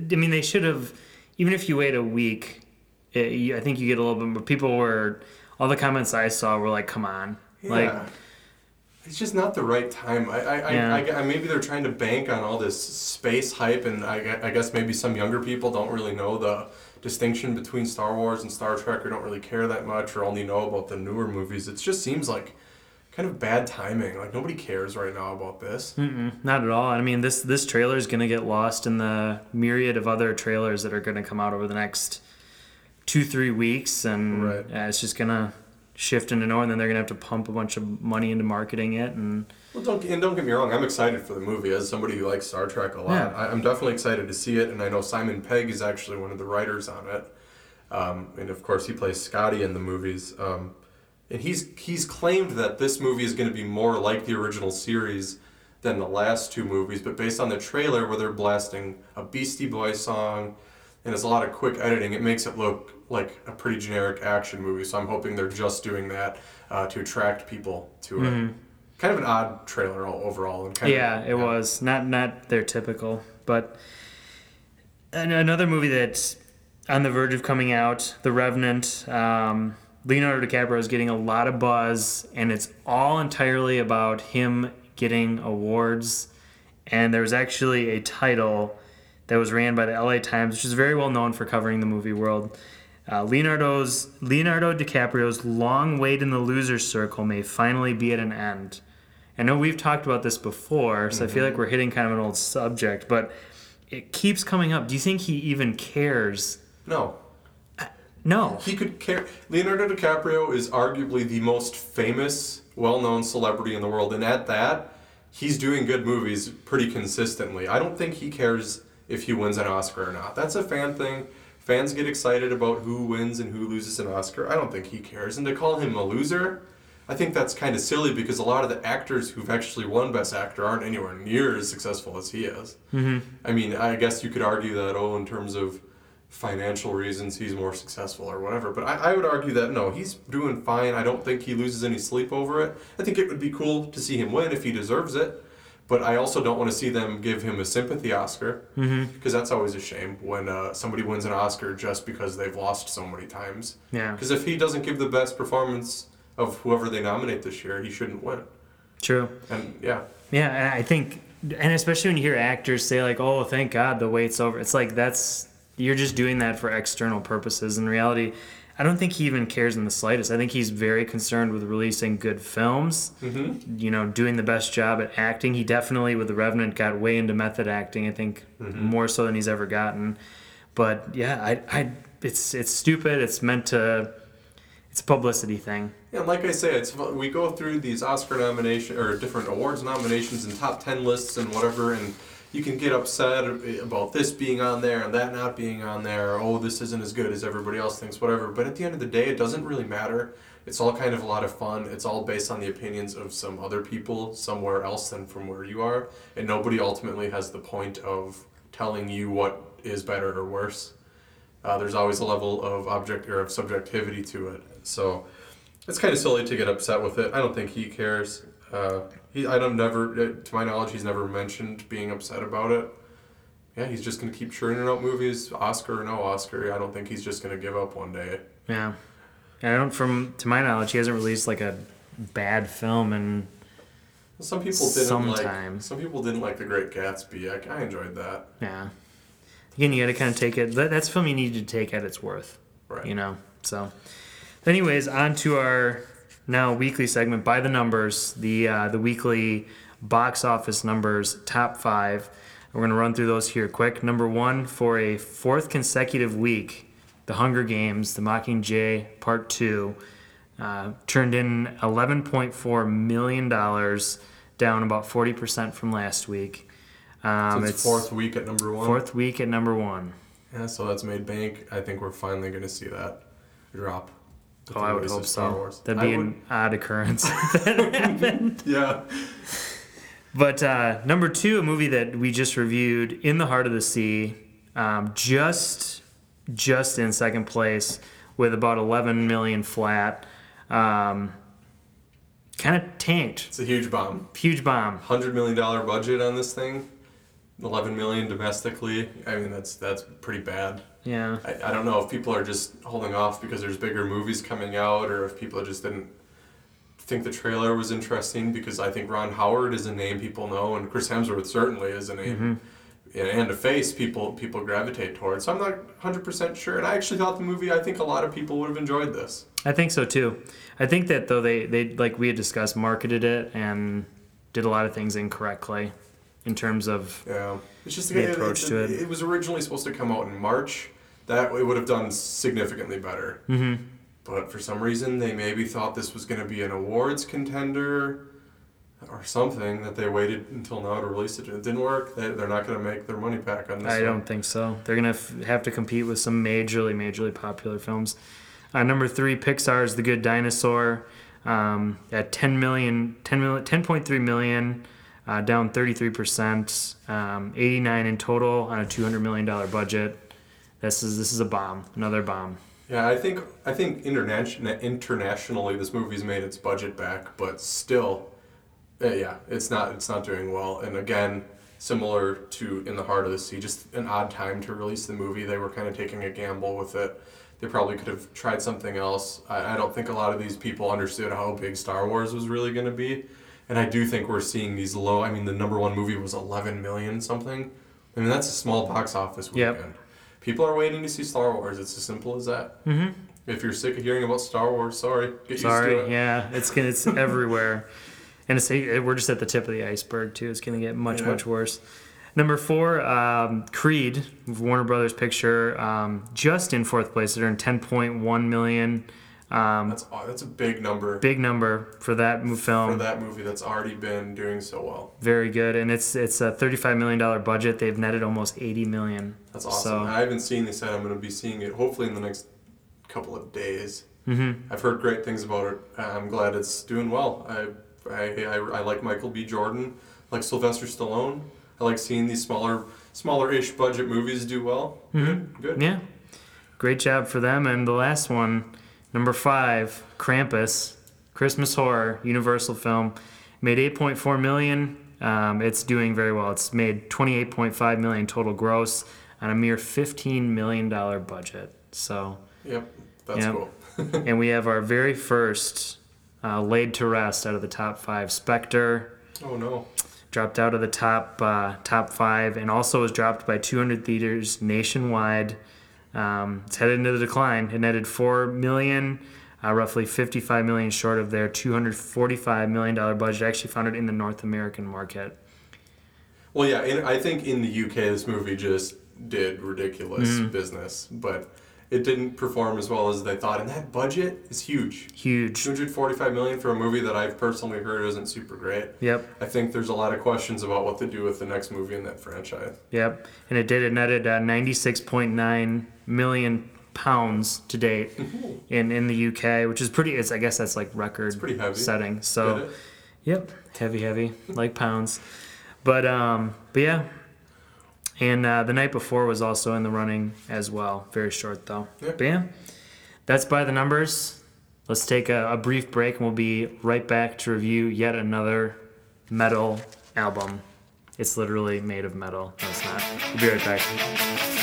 The, I mean, they should have. Even if you wait a week, it, you, I think you get a little bit. more people were. All the comments I saw were like, "Come on!" Like, It's just not the right time. I, I, I- Yeah. I, I, maybe they're trying to bank on all this space hype, and I, I guess maybe some younger people don't really know the distinction between Star Wars and Star Trek, or don't really care that much, or only know about the newer movies. It just seems like kind of bad timing. Like nobody cares right now about this. mm-mm, not at all. I mean, this this trailer is gonna get lost in the myriad of other trailers that are gonna come out over the next two three weeks, and Right. uh, it's just gonna shift into no, and then they're gonna have to pump a bunch of money into marketing it, and Well, don't and don't get me wrong. I'm excited for the movie as somebody who likes Star Trek a lot. Yeah. I, I'm definitely excited to see it, and I know Simon Pegg is actually one of the writers on it, um, and of course he plays Scotty in the movies. Um, and he's he's claimed that this movie is going to be more like the original series than the last two movies, but based on the trailer where they're blasting a Beastie Boy song, and it's a lot of quick editing, it makes it look like a pretty generic action movie. So I'm hoping they're just doing that uh, to attract people to it. Kind of an odd trailer all, overall, and kind yeah, of, it was not not their typical, but an- another movie that's on the verge of coming out, The Revenant. Um, Leonardo DiCaprio is getting a lot of buzz, and it's all entirely about him getting awards. And there was actually a title that was ran by the LA Times, which is very well known for covering the movie world. Uh, Leonardo's Leonardo DiCaprio's long wait in the loser's circle may finally be at an end. I know we've talked about this before, so I feel like we're hitting kind of an old subject, but it keeps coming up. Do you think he even cares? no. No. He could care. Leonardo DiCaprio is arguably the most famous, well-known celebrity in the world, and at that, he's doing good movies pretty consistently. I don't think he cares if he wins an Oscar or not. That's a fan thing. Fans get excited about who wins and who loses an Oscar. I don't think he cares. And to call him a loser, I think that's kind of silly because a lot of the actors who've actually won Best Actor aren't anywhere near as successful as he is. Mm-hmm. I mean, I guess you could argue that, oh, in terms of financial reasons, he's more successful or whatever. But I, I would argue that no, he's doing fine. I don't think he loses any sleep over it. I think it would be cool to see him win if he deserves it. But I also don't want to see them give him a sympathy Oscar because that's always a shame when uh, somebody wins an Oscar just because they've lost so many times. Yeah. Because if he doesn't give the best performance of whoever they nominate this year, he shouldn't win. True. And yeah, Yeah, and I think, and especially when you hear actors say like, "Oh, thank God the wait's over," it's like that's you're just doing that for external purposes. In reality, I don't think he even cares in the slightest. I think he's very concerned with releasing good films. Mm-hmm. You know, doing the best job at acting. He definitely, with The Revenant, got way into method acting. I think more so than he's ever gotten. But yeah, I, I, it's it's stupid. It's meant to. It's a publicity thing. Yeah, and like I say, it's we go through these Oscar nomination or different awards nominations and top ten lists and whatever, and you can get upset about this being on there and that not being on there. Oh, this isn't as good as everybody else thinks, whatever. But at the end of the day, it doesn't really matter. It's all kind of a lot of fun. It's all based on the opinions of some other people somewhere else than from where you are, and nobody ultimately has the point of telling you what is better or worse. Uh, there's always a level of object or of subjectivity to it. So it's kind of silly to get upset with it. I don't think he cares. Uh, he, I don't never, uh, to my knowledge, he's never mentioned being upset about it. Yeah, he's just gonna keep churning out movies, Oscar or no Oscar. I don't think he's just gonna give up one day. Yeah. And I don't, from to my knowledge, he hasn't released like a bad film and Some people didn't like. Some people didn't like The Great Gatsby. I, I enjoyed that. Yeah. Again, you got to kind of take it. That, that's a film you need to take at its worth. Right. You know. So, anyways, on to our now weekly segment by the numbers. The uh, the weekly box office numbers top five. We're gonna run through those here quick. Number one for a fourth consecutive week, The Hunger Games: The Mockingjay Part Two. Uh, turned in $11.4 million, down about 40% from last week. Um, So it's, fourth week at number one. Fourth week at number one. Yeah, so that's made bank. I think we're finally going to see that drop. With Oh, I would hope Star so. Wars. That'd be would- an odd occurrence. Yeah. but uh, number two, a movie that we just reviewed, In the Heart of the Sea, um, just just in second place with about 11 million flat. Um, kind of tanked. It's a huge bomb. Huge bomb. Hundred million dollar budget on this thing. Eleven million domestically. I mean, that's that's pretty bad. Yeah. I, I don't know if people are just holding off because there's bigger movies coming out, or if people just didn't think the trailer was interesting. Because I think Ron Howard is a name people know, and Chris Hemsworth certainly is a name. Mm-hmm. And a face people people gravitate towards. So I'm not 100% sure. And I actually thought the movie, I think a lot of people would have enjoyed this. I think so too. I think that though they, they like we had discussed marketed it and did a lot of things incorrectly in terms of Yeah, it's just The it, approach it, to it. It was originally supposed to come out in March. That it would have done significantly better. Mm-hmm. but for some reason they maybe thought this was going to be an awards contender or something that they waited until now to release it. It didn't work. They, they're not going to make their money back on this. I one. don't think so. They're gonna f- have to compete with some majorly, majorly popular films. Uh, number three, Pixar's The Good Dinosaur, um, at 10 million, 10 million, 10.3 million, uh, down 33%, um, 89 in total on a 200 million dollar budget. This is this is a bomb, another bomb. Yeah, I think I think internation- internationally this movie's made its budget back, but still, uh, yeah, it's not it's not doing well. And again, similar to In the Heart of the Sea, just an odd time to release the movie. They were kind of taking a gamble with it. They probably could have tried something else. I, I don't think a lot of these people understood how big Star Wars was really going to be. And I do think we're seeing these low. I mean, the number one movie was 11 million something. I mean, that's a small box office Yep. People are waiting to see Star Wars. It's as simple as that. Mm-hmm. If you're sick of hearing about Star Wars, sorry, get used to Sorry, it. yeah, it's it's everywhere, and it's we're just at the tip of the iceberg too. It's gonna get much Yeah. much worse. Number four, um, Creed, Warner Brothers picture, um, just in fourth place. It earned 10.1 million. Um, That's that's a big number big number for that film. for that movie that's already been doing so well. Very good, and it's it's a 35 million dollar budget. They've netted almost 80 million. That's awesome. So I haven't seen this yet. I'm going to be seeing it hopefully in the next couple of days. Mm-hmm. I've heard great things about it. I'm glad it's doing well. I, I, I, I like Michael B. Jordan, I like Sylvester Stallone. I like seeing these smaller, smaller-ish budget movies do well. Good, good. Mm-hmm. Yeah. Great job for them. And the last one, number five, Krampus, Christmas horror, Universal film, made 8.4 million. Um, it's doing very well. It's made 28.5 million total gross on a mere 15 million dollar budget. So, Yep, that's Yep. cool. and we have our very first uh, laid to rest out of the top five. Spectre Oh no. dropped out of the top uh, top five, and also was dropped by 200 theaters nationwide. Um, it's headed into the decline. It netted four million, uh, roughly 55 million short of their 245 million dollar budget. Actually, found it in the North American market. Well, yeah, I think in the UK this movie just did ridiculous Mm-hmm. business, but it didn't perform as well as they thought. And that budget is huge. Huge. 245 million for a movie that I've personally heard isn't super great. Yep. I think there's a lot of questions about what to do with the next movie in that franchise. Yep. And it did. It netted uh, 96.9 million pounds to date in in the UK, which is pretty. It's I guess that's like record pretty heavy. setting. So. Yep, heavy, heavy, like pounds. But um, but yeah, and uh, the night before was also in the running as well. Very short though. Yeah, that's by the numbers. Let's take a, a brief break, and we'll be right back to review yet another metal album. It's literally made of metal. No, it's not. We'll be right back.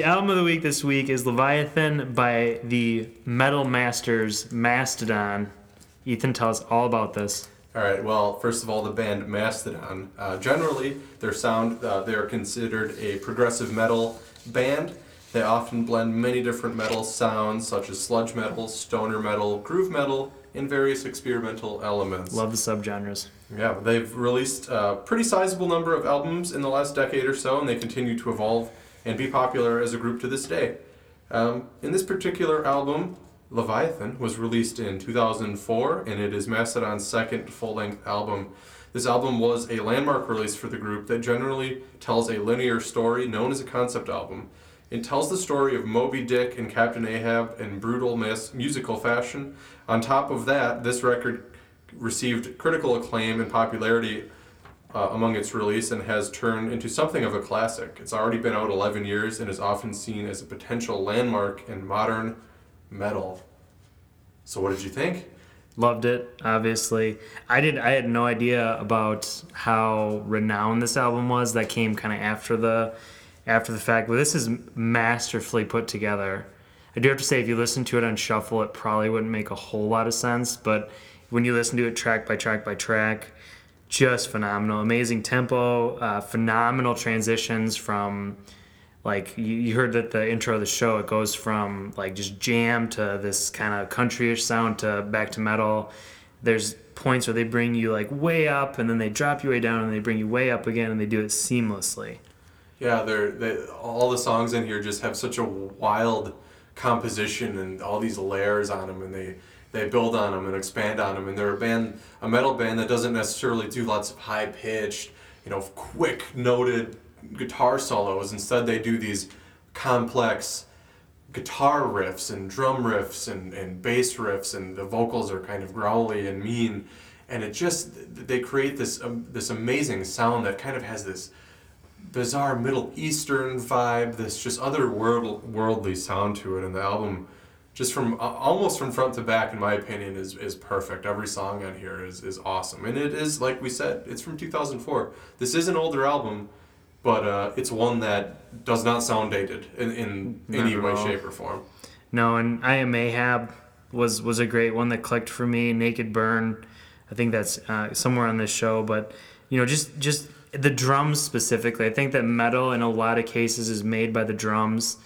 The album of the week this week is Leviathan by the Metal Masters Mastodon. Ethan, tell us all about this. All right. Well, first of all, the band Mastodon. Uh, generally, their sound uh, they are considered a progressive metal band. They often blend many different metal sounds, such as sludge metal, stoner metal, groove metal, and various experimental elements. Love the subgenres. Yeah, they've released a pretty sizable number of albums in the last decade or so, and they continue to evolve and be popular as a group to this day. Um, in this particular album, Leviathan was released in 2004, and it is Mastodon's second full length album. This album was a landmark release for the group that generally tells a linear story known as a concept album. It tells the story of Moby Dick and Captain Ahab in brutal mus- musical fashion. On top of that, this record received critical acclaim and popularity uh, among its release and has turned into something of a classic. It's already been out 11 years and is often seen as a potential landmark in modern metal. So, what did you think? Loved it, obviously. I did. I had no idea about how renowned this album was. That came kind of after the, after the fact. But this is masterfully put together. I do have to say, if you listen to it on shuffle, it probably wouldn't make a whole lot of sense. But when you listen to it track by track by track, just phenomenal. Amazing tempo, uh, phenomenal transitions from like you, you heard that the intro of the show it goes from like just jam to this kind of countryish sound to back to metal there's points where they bring you like way up and then they drop you way down and they bring you way up again and they do it seamlessly Yeah, they're they, all the songs in here just have such a wild composition and all these layers on them, and they they build on them and expand on them. And they're a band, a metal band that doesn't necessarily do lots of high pitched, you know, quick noted guitar solos. Instead, they do these complex guitar riffs and drum riffs and, and bass riffs and the vocals are kind of growly and mean and it just they create this um, this amazing sound that kind of has this bizarre middle eastern vibe this just other world, worldly sound to it and the album just from uh, almost from front to back in my opinion is, is perfect every song on here is, is awesome and it is like we said it's from 2004 this is an older album but uh, it's one that does not sound dated in, in Not any way all. shape or form No, and I Am Ahab was was a great one that clicked for me. Naked Burn, I think that's uh, somewhere on this show, but you know, just just the drums specifically. I think that metal in a lot of cases is made by the drums,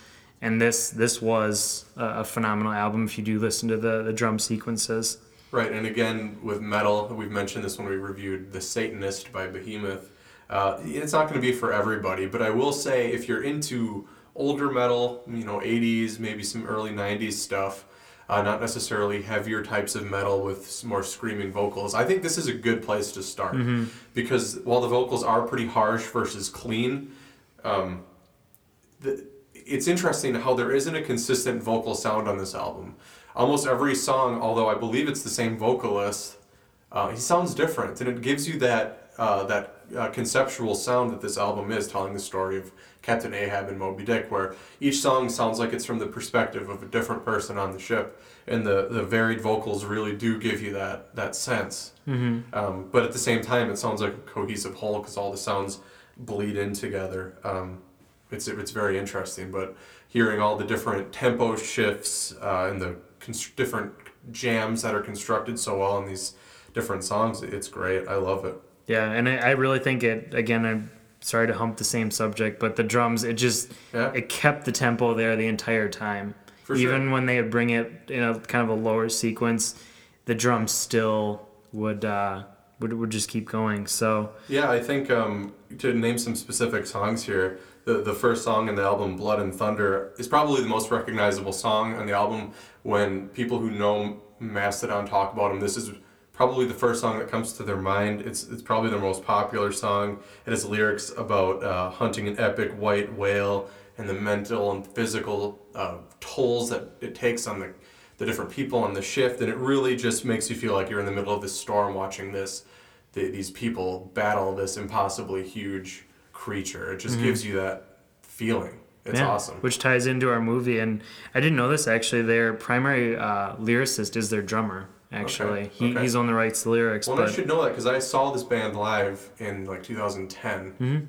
and this this was a, a phenomenal album if you do listen to the the drum sequences. Right, and again with metal, we've mentioned this when we reviewed The Satanist by Behemoth. Uh, it's not going to be for everybody, but I will say if you're into older metal, you know, 80s, maybe some early 90s stuff, uh, not necessarily heavier types of metal with more screaming vocals, I think this is a good place to start. Because while the vocals are pretty harsh versus clean, um, the, it's interesting how there isn't a consistent vocal sound on this album. Almost every song, although I believe it's the same vocalist, uh, he sounds different, and it gives you that uh, that uh, conceptual sound that this album is, telling the story of Captain Ahab and Moby Dick, where each song sounds like it's from the perspective of a different person on the ship, and the, the varied vocals really do give you that that sense. Mm-hmm. Um, but at the same time, it sounds like a cohesive whole because all the sounds bleed in together. Um, it's it's very interesting. But hearing all the different tempo shifts uh, and the const- different jams that are constructed so well in these different songs, it's great. I love it. Yeah, and I, I really think it again. I'm sorry to hump the same subject, but the drums it just Yeah. it kept the tempo there the entire time. For sure. Even when they would bring it in a kind of a lower sequence, the drums still would uh, would would just keep going. So Yeah, I think um, to name some specific songs here, the the first song in the album, "Blood and Thunder," is probably the most recognizable song on the album. When people who know Mastodon talk about them, this is probably the first song that comes to their mind. It's it's probably their most popular song. It has lyrics about uh, hunting an epic white whale and the mental and physical uh, tolls that it takes on the the different people on the shift, and it really just makes you feel like you're in the middle of this storm watching this the, these people battle this impossibly huge creature. It just gives you that feeling. It's yeah, awesome. Which ties into our movie, and I didn't know this actually. Their primary uh, lyricist is their drummer. Actually, Okay, he, okay. he's on the rights to lyrics. well, I should know that because I saw this band live in like 2010. Mm-hmm.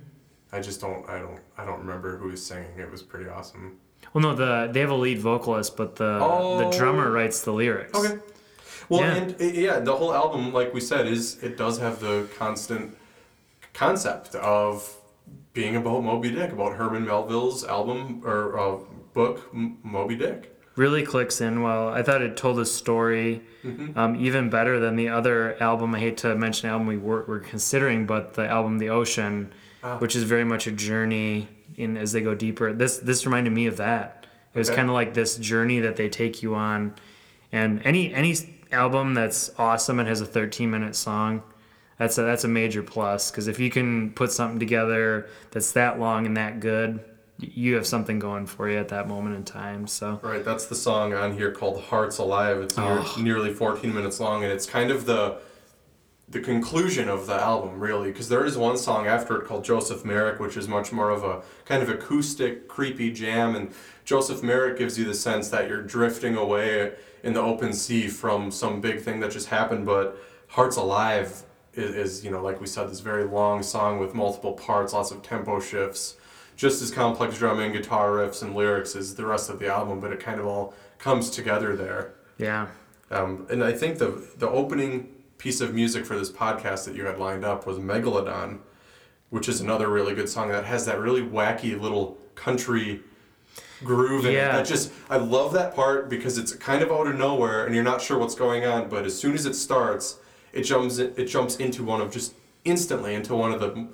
I just don't. I don't. I don't remember who was singing. It was pretty awesome. well, no, the they have a lead vocalist, but the Oh. the drummer writes the lyrics. Okay. Well, Yeah. and uh, yeah, the whole album, like we said, is it does have the constant concept of being about Moby Dick, about Herman Melville's album or uh, book M- Moby Dick. really clicks in well. I thought it told a story Mm-hmm. um, even better than the other album. I hate to mention the album we were, were considering, but the album The Ocean, Ah. which is very much a journey in as they go deeper. This this reminded me of that. It was Okay. kind of like this journey that they take you on, and any any album that's awesome and has a 13 minute song. That's a, that's a major plus because if you can put something together that's that long and that good, you have something going for you at that moment in time. So Right, that's the song on here called "Hearts Alive." It's near, Oh. nearly 14 minutes long, and it's kind of the the conclusion of the album, really, because there is one song after it called "Joseph Merrick," which is much more of a kind of acoustic, creepy jam, and Joseph Merrick gives you the sense that you're drifting away in the open sea from some big thing that just happened. But "Hearts Alive" is, is you know, like we said, this very long song with multiple parts, lots of tempo shifts just as complex drumming, guitar riffs, and lyrics as the rest of the album, but it kind of all comes together there. Yeah. Um, and I think the the opening piece of music for this podcast that you had lined up was Megalodon, which is another really good song that has that really wacky little country groove in it. Yeah. That just I love that part because it's kind of out of nowhere and you're not sure what's going on, but as soon as it starts, it jumps it jumps into one of just instantly into one of the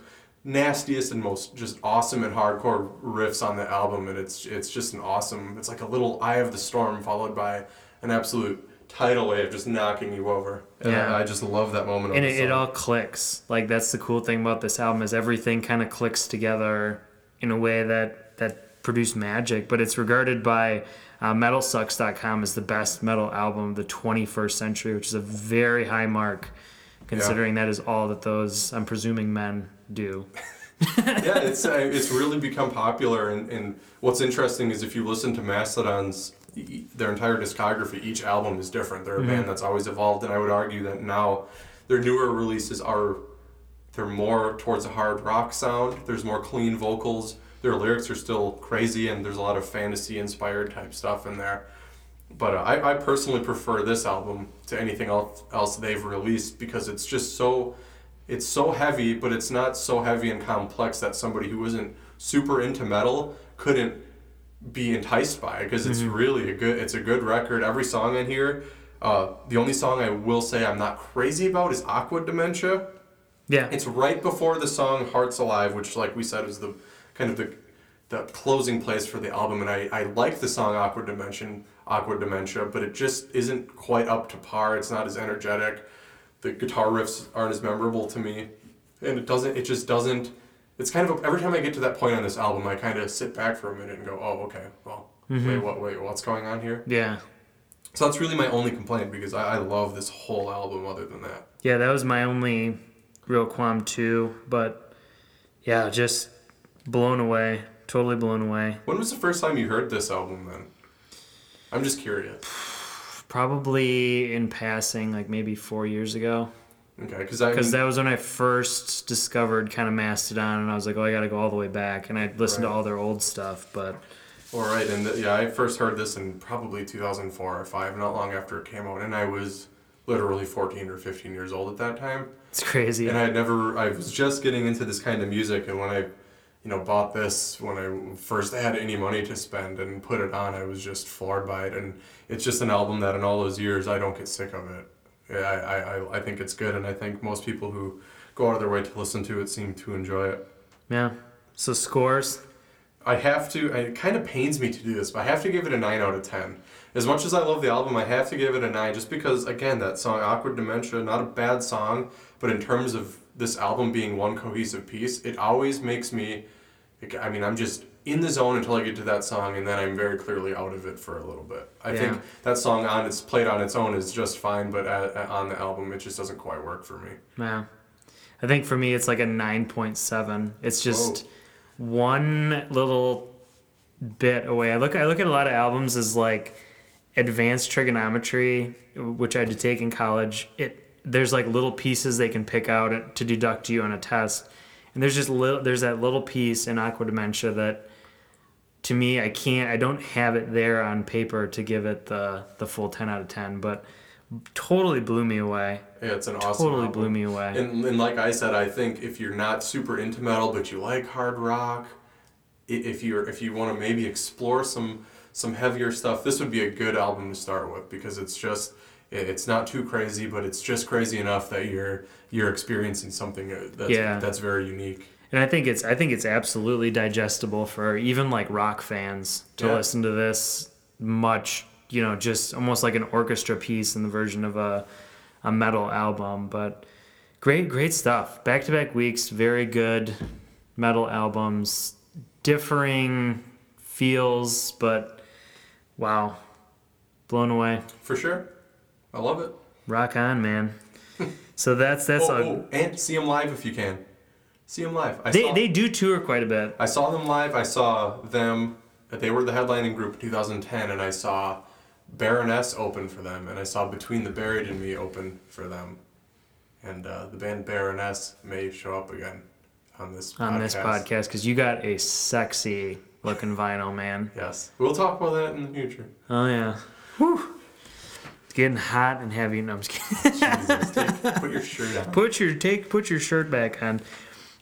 nastiest and most just awesome and hardcore riffs on the album and it's it's just an awesome it's like a little eye of the storm followed by an absolute tidal wave just knocking you over. And Yeah. I, I just love that moment and of it, it all clicks. Like that's the cool thing about this album is everything kind of clicks together in a way that that produced magic but it's regarded by uh, metalsucks.com is the best metal album of the 21st century which is a very high mark considering that is all that those i'm presuming men do yeah, it's uh, it's really become popular, and, and what's interesting is if you listen to Mastodon's their entire discography, each album is different. They're a band that's always evolved, and I would argue that now their newer releases are they're more towards a hard rock sound. There's more clean vocals. Their lyrics are still crazy, and there's a lot of fantasy inspired type stuff in there. But uh, I, I personally prefer this album to anything else else they've released because it's just so it's so heavy, but it's not so heavy and complex that somebody who isn't super into metal couldn't be enticed by it because it's really a good it's a good record. Every song in here. Uh, the only song I will say I'm not crazy about is Aqua Dementia. yeah It's right before the song Hearts Alive, which, like we said, is the kind of the the closing place for the album. And I, I like the song Awkward Dimension, Aqua Dementia, but it just isn't quite up to par. It's not as energetic. The guitar riffs aren't as memorable to me, and it doesn't. It just doesn't. It's kind of every time I get to that point on this album, I kind of sit back for a minute and go, "Oh, okay. Well, mm-hmm. wait, what? Wait, what's going on here?" yeah So that's really my only complaint because I, I love this whole album. Other than that. Yeah, that was my only real qualm too. But yeah, just blown away. Totally blown away. When was the first time you heard this album then? I'm just curious. Probably in passing, like maybe four years ago. Okay, because Because that was when I first discovered kind of Mastodon, and I was like, oh, I got to go all the way back. And I listened to all their old stuff. But all right, and the, yeah, I first heard this in probably 2004 or five, not long after it came out, and I was literally 14 or 15 years old at that time, it's crazy. and I had never, I was just getting into this kind of music, and when I, you know, bought this when I first had any money to spend and put it on, I was just floored by it, and it's just an album that in all those years I don't get sick of it. Yeah, I, I, I- I think it's good, and I think most people who go out of their way to listen to it seem to enjoy it. yeah. So scores. I have to. It kind of pains me to do this, but I have to give it a nine out of ten. As much as I love the album, I have to give it a nine, just because again, that song "Aqua Dementia," not a bad song, but in terms of this album being one cohesive piece, it always makes me. I mean, I'm just in the zone until I get to that song, and then I'm very clearly out of it for a little bit. I Yeah. think that song on its played on its own is just fine, but at, at- on the album, it just doesn't quite work for me. Yeah. I think for me, it's like a 9.7. It's just one little bit away. I look, I look at a lot of albums as like advanced trigonometry, which I had to take in college. It there's like little pieces they can pick out to deduct you on a test, and there's just little, there's that little piece in aqua dementia that to me I can't I don't have it there on paper to give it the the full 10 out of 10, but totally blew me away. Yeah, it's an awesome. Totally album. blew me away. And, and like I said, I think if you're not super into metal but you like hard rock, if you're if you want to maybe explore some some heavier stuff, this would be a good album to start with because it's just it's not too crazy, but it's just crazy enough that you're you're experiencing something uh, that's Yeah. that's very unique. And I think it's I think it's absolutely digestible for even like rock fans to Yeah. listen to this much, you know, just almost like an orchestra piece in the version of a a metal album, but great great stuff. Back-to-back weeks, very good metal albums, differing feels, but wow. Blown away. For sure, I love it. Rock on, man. So that's that's oh, a, oh, and see them live if you can. See them live. I they saw- they do tour quite a bit. I saw them live. I saw them. They were the headlining group in 2010, and I saw Baroness open for them, and I saw Between the Buried and Me open for them. And uh, the band Baroness may show up again on this on this podcast because you got a sexy looking vinyl, man. Yes, we'll talk about that in the future. Oh yeah. Whew. It's getting hot and heavy. No, I'm just kidding. Jesus, take, put your shirt on. put your take put your shirt back on.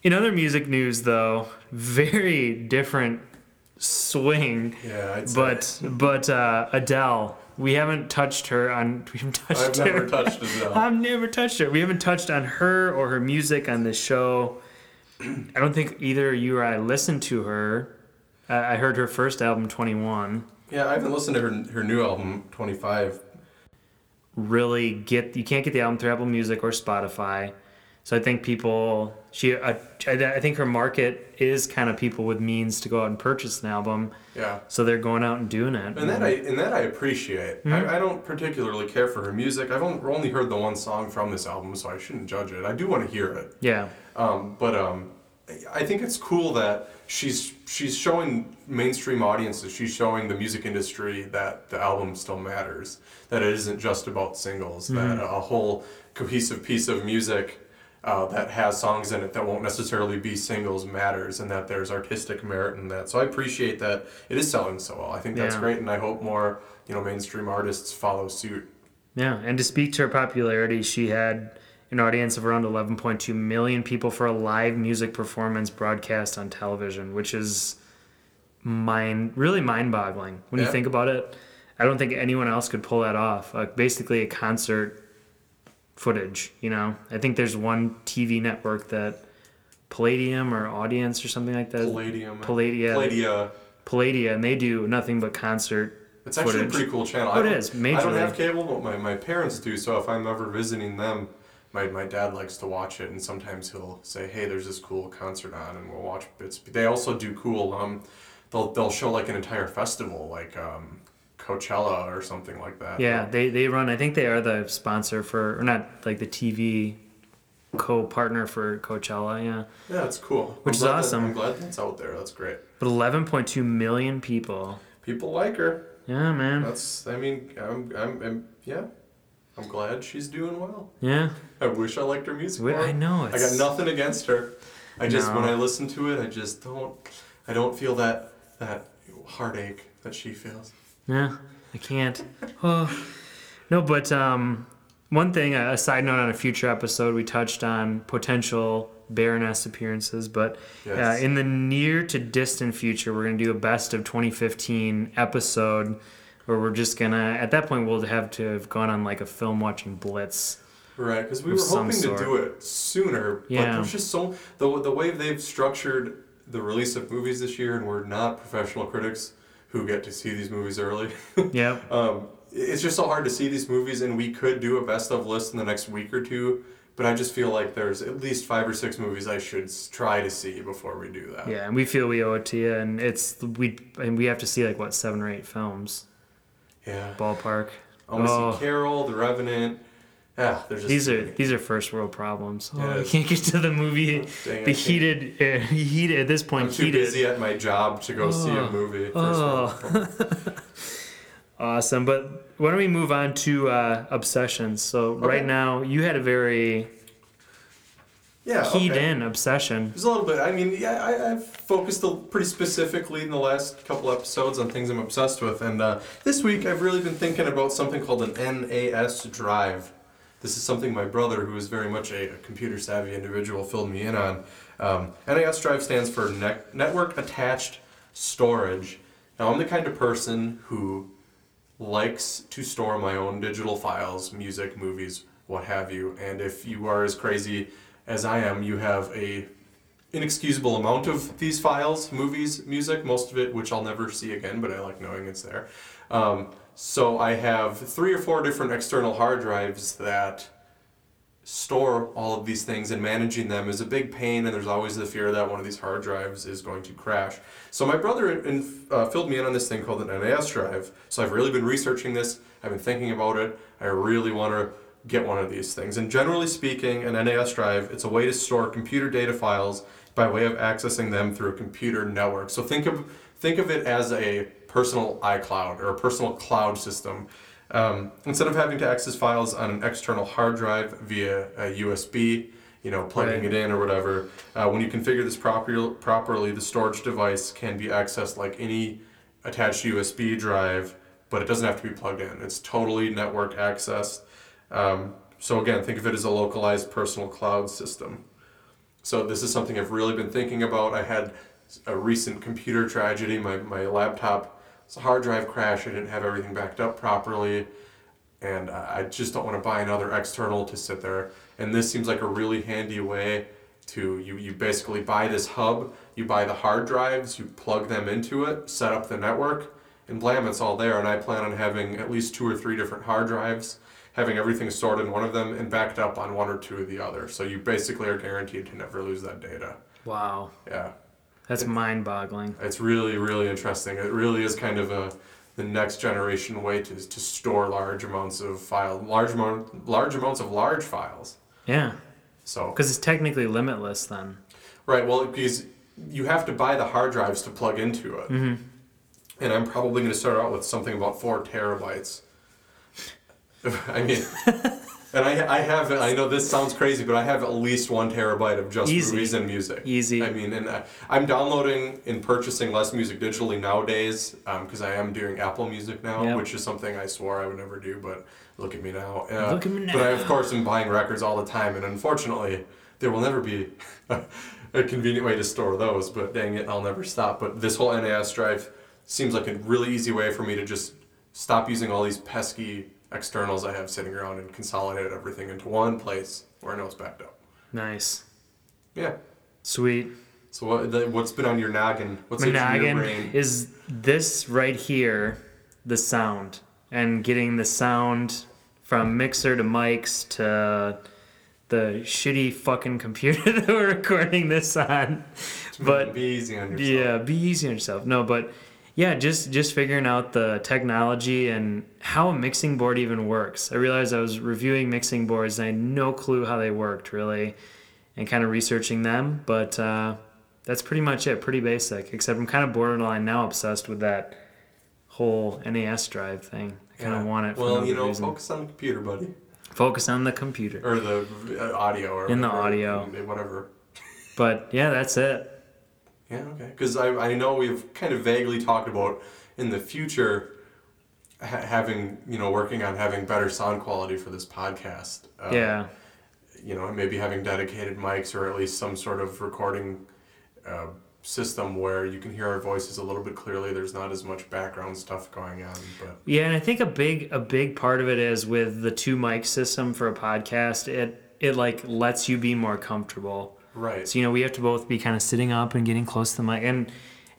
In other music news, though, very different swing. Yeah, I'd say. But but uh, Adele, we haven't touched her on. We haven't touched I've her. never touched Adele. I've never touched her. We haven't touched on her or her music on this show. I don't think either you or I listened to her. I I heard her first album, Twenty One. Yeah, I haven't listened to her her new album, Twenty Five. Really get you can't get the album through Apple Music or Spotify. So I think people she I, I think her market is kind of people with means to go out and purchase an album. Yeah. So they're going out and doing it. And that I and that I appreciate. Hmm? I, I don't particularly care for her music. I've only, only heard the one song from this album, so I shouldn't judge it. I do want to hear it. yeah. Um, but um, I think it's cool that she's she's showing mainstream audiences. She's showing the music industry that the album still matters. That it isn't just about singles. That a whole cohesive piece of music uh, that has songs in it that won't necessarily be singles matters, and that there's artistic merit in that. So I appreciate that it is selling so well. I think that's Yeah. great, and I hope more you know mainstream artists follow suit. Yeah, and to speak to her popularity, she had an audience of around 11.2 million people for a live music performance broadcast on television, which is mind really mind-boggling when you think about it. I don't think anyone else could pull that off. Like basically a concert footage, you know. I think there's one TV network that Palladium or Audience or something like that. Palladium, Palladia. Palladia. Palladia, and they do nothing but concert It's actually footage. a pretty cool channel. Oh, it I don't have cable, but my, my parents do. So if I'm ever visiting them, my, my dad likes to watch it, and sometimes he'll say, "Hey, there's this cool concert on," and we'll watch bits. They also do cool. Um, they'll they'll show like an entire festival, like um, Coachella or something like that. Yeah, they, they run. I think they are the sponsor for, or not like the TV co-partner for Coachella. Yeah, yeah, it's cool. Which I'm is glad that- awesome. I'm glad that's out there. That's great. but 11.2 million people. People like her. Yeah, man. That's. I mean, I'm. I'm. I'm yeah. I'm glad she's doing well. Yeah, I wish I liked her music more. I know. I got nothing against her. I just when I listen to it, I just don't. I don't feel that that heartache that she feels. Yeah, I can't. Oh. No, but um, one thing, a side note on a future episode, we touched on potential Baroness appearances, but Yes. uh, in the near to distant future, we're going to do a best of 2015 episode where we're just going to, at that point, we'll have to have gone on like a film watching blitz. Right, because we were hoping to do it sooner, but Yeah. there's just so the the way they've structured the release of movies this year, and we're not professional critics who get to see these movies early. Yep. um, it's just so hard to see these movies, and we could do a best of list in the next week or two. But I just feel like there's at least five or six movies I should try to see before we do that. Yeah, and we feel we owe it to you, and it's we and we have to see like what seven or eight films Yeah. ballpark. I want to Oh. see Carol, The Revenant. Yeah, there's just These are these are first world problems. Oh, Yeah, I can't get to the movie. Dang, the heated, uh, heated at this point. I'm too heated. busy at my job to go see a Oh. movie. First Oh. Awesome, but why don't we move on to uh, obsessions? So right now, you had a very yeah, keyed okay. in obsession. There's a little bit. I mean, yeah, I, I've focused pretty specifically in the last couple episodes on things I'm obsessed with, and uh, this week I've really been thinking about something called an NAS drive. This is something my brother, who is very much a, computer savvy individual, filled me in on. Um, NAS drive stands for ne- Network Attached Storage. Now, I'm the kind of person who likes to store my own digital files, music, movies, what have you. And if you are as crazy as I am, you have a inexcusable amount of these files, movies, music, most of it which I'll never see again, but I like knowing it's there. Um, so I have three or four different external hard drives that store all of these things and managing them is a big pain and there's always the fear that one of these hard drives is going to crash. So my brother in, uh, filled me in on this thing called an nas drive. So i've really been researching this. I've been thinking about it. I really want to get one of these things. And generally speaking an nas drive it's a way to store computer data files by way of accessing them through a computer network. So think of think of it as a personal icloud or a personal cloud system um, instead of having to access files on an external hard drive via a USB, you know, plugging Right. it in or whatever. Uh, when you configure this proper, properly, the storage device can be accessed like any attached USB drive, but it doesn't have to be plugged in. It's totally network accessed. Um, so again, think of it as a localized personal cloud system. So this is something I've really been thinking about. I had a recent computer tragedy. My, my laptop, it's a hard drive crash. I didn't have everything backed up properly. And I just don't want to buy another external to sit there. And this seems like a really handy way to, you, you basically buy this hub, you buy the hard drives, you plug them into it, set up the network, and blam, it's all there. And I plan on having at least two or three different hard drives, having everything stored in one of them and backed up on one or two of the other. So you basically are guaranteed to never lose that data. Wow. Yeah. That's mind boggling. It's really, really interesting. It really is kind of a the next generation way to, to store large amounts of file, large amount, large amounts of large files. Yeah. So Because it's technically limitless then. right, well, because you have to buy the hard drives to plug into it, mm-hmm. and I'm probably going to start out with something about four terabytes. I mean, and I, I have, I know this sounds crazy, but I have at least one terabyte of just Easy. movies and music. Easy. I mean, and I, I'm downloading and purchasing less music digitally nowadays because I am doing Apple Music now, Yep. which is something I swore I would never do, but look at me now. Uh, Look at me now. But I, of course, am buying records all the time, and unfortunately, there will never be a convenient way to store those. But dang it, I'll never stop. But this whole NAS drive seems like a really easy way for me to just stop using all these pesky externals I have sitting around and consolidate everything into one place where I know it's backed up. Nice. Yeah. Sweet. So what, the, what's been on your noggin? What's My itching your noggin brain? is this right here, the sound, and getting the sound from mixer to mics to the shitty fucking computer that we're recording this on. But be easy on yourself. yeah, be easy on yourself. No, but yeah, just just figuring out the technology and how a mixing board even works. I realized I was reviewing mixing boards and I had no clue how they worked really, and kind of researching them. But uh, that's pretty much it. Pretty basic. Except I'm kind of borderline now obsessed with that whole NAS drive thing. I kind of want it. For Well, you know, reason. focus on the computer, buddy, Focus on the computer. or the uh, audio, or In the audio. whatever. But yeah, that's it. Yeah, okay. Because I, I know we've kind of vaguely talked about in the future ha- having, you know, working on having better sound quality for this podcast. Uh, yeah. You know, maybe having dedicated mics or at least some sort of recording uh, system where you can hear our voices a little bit clearly. There's not as much background stuff going on. But Yeah, and I think a big a big part of it is with the two mic system for a podcast. It it like lets you be more comfortable. Right. So you know we have to both be kind of sitting up and getting close to the mic, and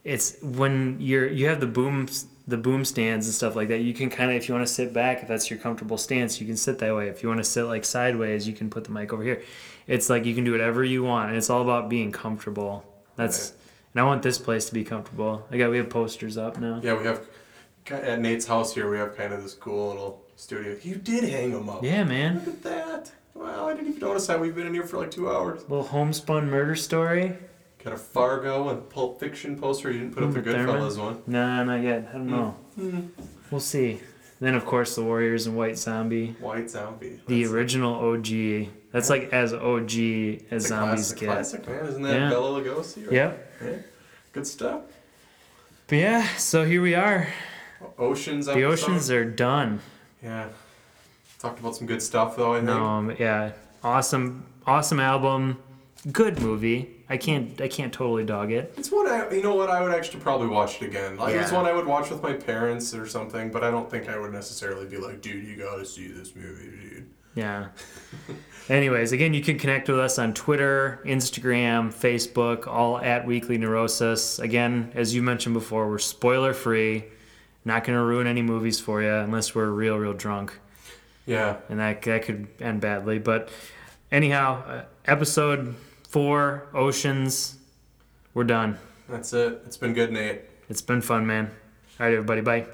it's when you're you have the boom the boom stands and stuff like that. You can kind of if you want to sit back, if that's your comfortable stance, you can sit that way. If you want to sit like sideways, you can put the mic over here. It's like you can do whatever you want, and it's all about being comfortable. That's and I want this place to be comfortable. I got we have posters up now. Yeah, we have at Nate's house here. We have kind of this cool little studio. You did hang them up. Yeah, man. Look at that. Wow, I didn't even notice that. We've been in here for like two hours. Little homespun murder story. Got a Fargo and Pulp Fiction poster. You didn't put up the mm, Goodfellas one. Nah, not yet. I don't mm. know. Mm. We'll see. Then of course the Warriors and White Zombie, White Zombie. the That's- original OG. That's like as OG as a zombies classic, get. classic, man. Isn't that Yeah. Bela Lugosi? Right? Yep. Yeah. Good stuff. But yeah, so here we are. Oceans. The episode. oceans are done. Yeah. Talked about some good stuff though. I think. Um, yeah, awesome, awesome album. Good movie. I can't, I can't totally dog it. It's one I, you know what, I would actually probably watch it again. Like it's Yeah. one I would watch with my parents or something, but I don't think I would necessarily be like, dude, you gotta see this movie, dude. Yeah. Anyways, again, you can connect with us on Twitter, Instagram, Facebook, all at Weekly Neurosis. Again, as you mentioned before, we're spoiler free. Not going to ruin any movies for you unless we're real, real drunk. Yeah. And that, that could end badly. But anyhow, uh, episode four, Oceans, we're done. That's it. It's been good, Nate. It's been fun, man. All right, everybody. Bye.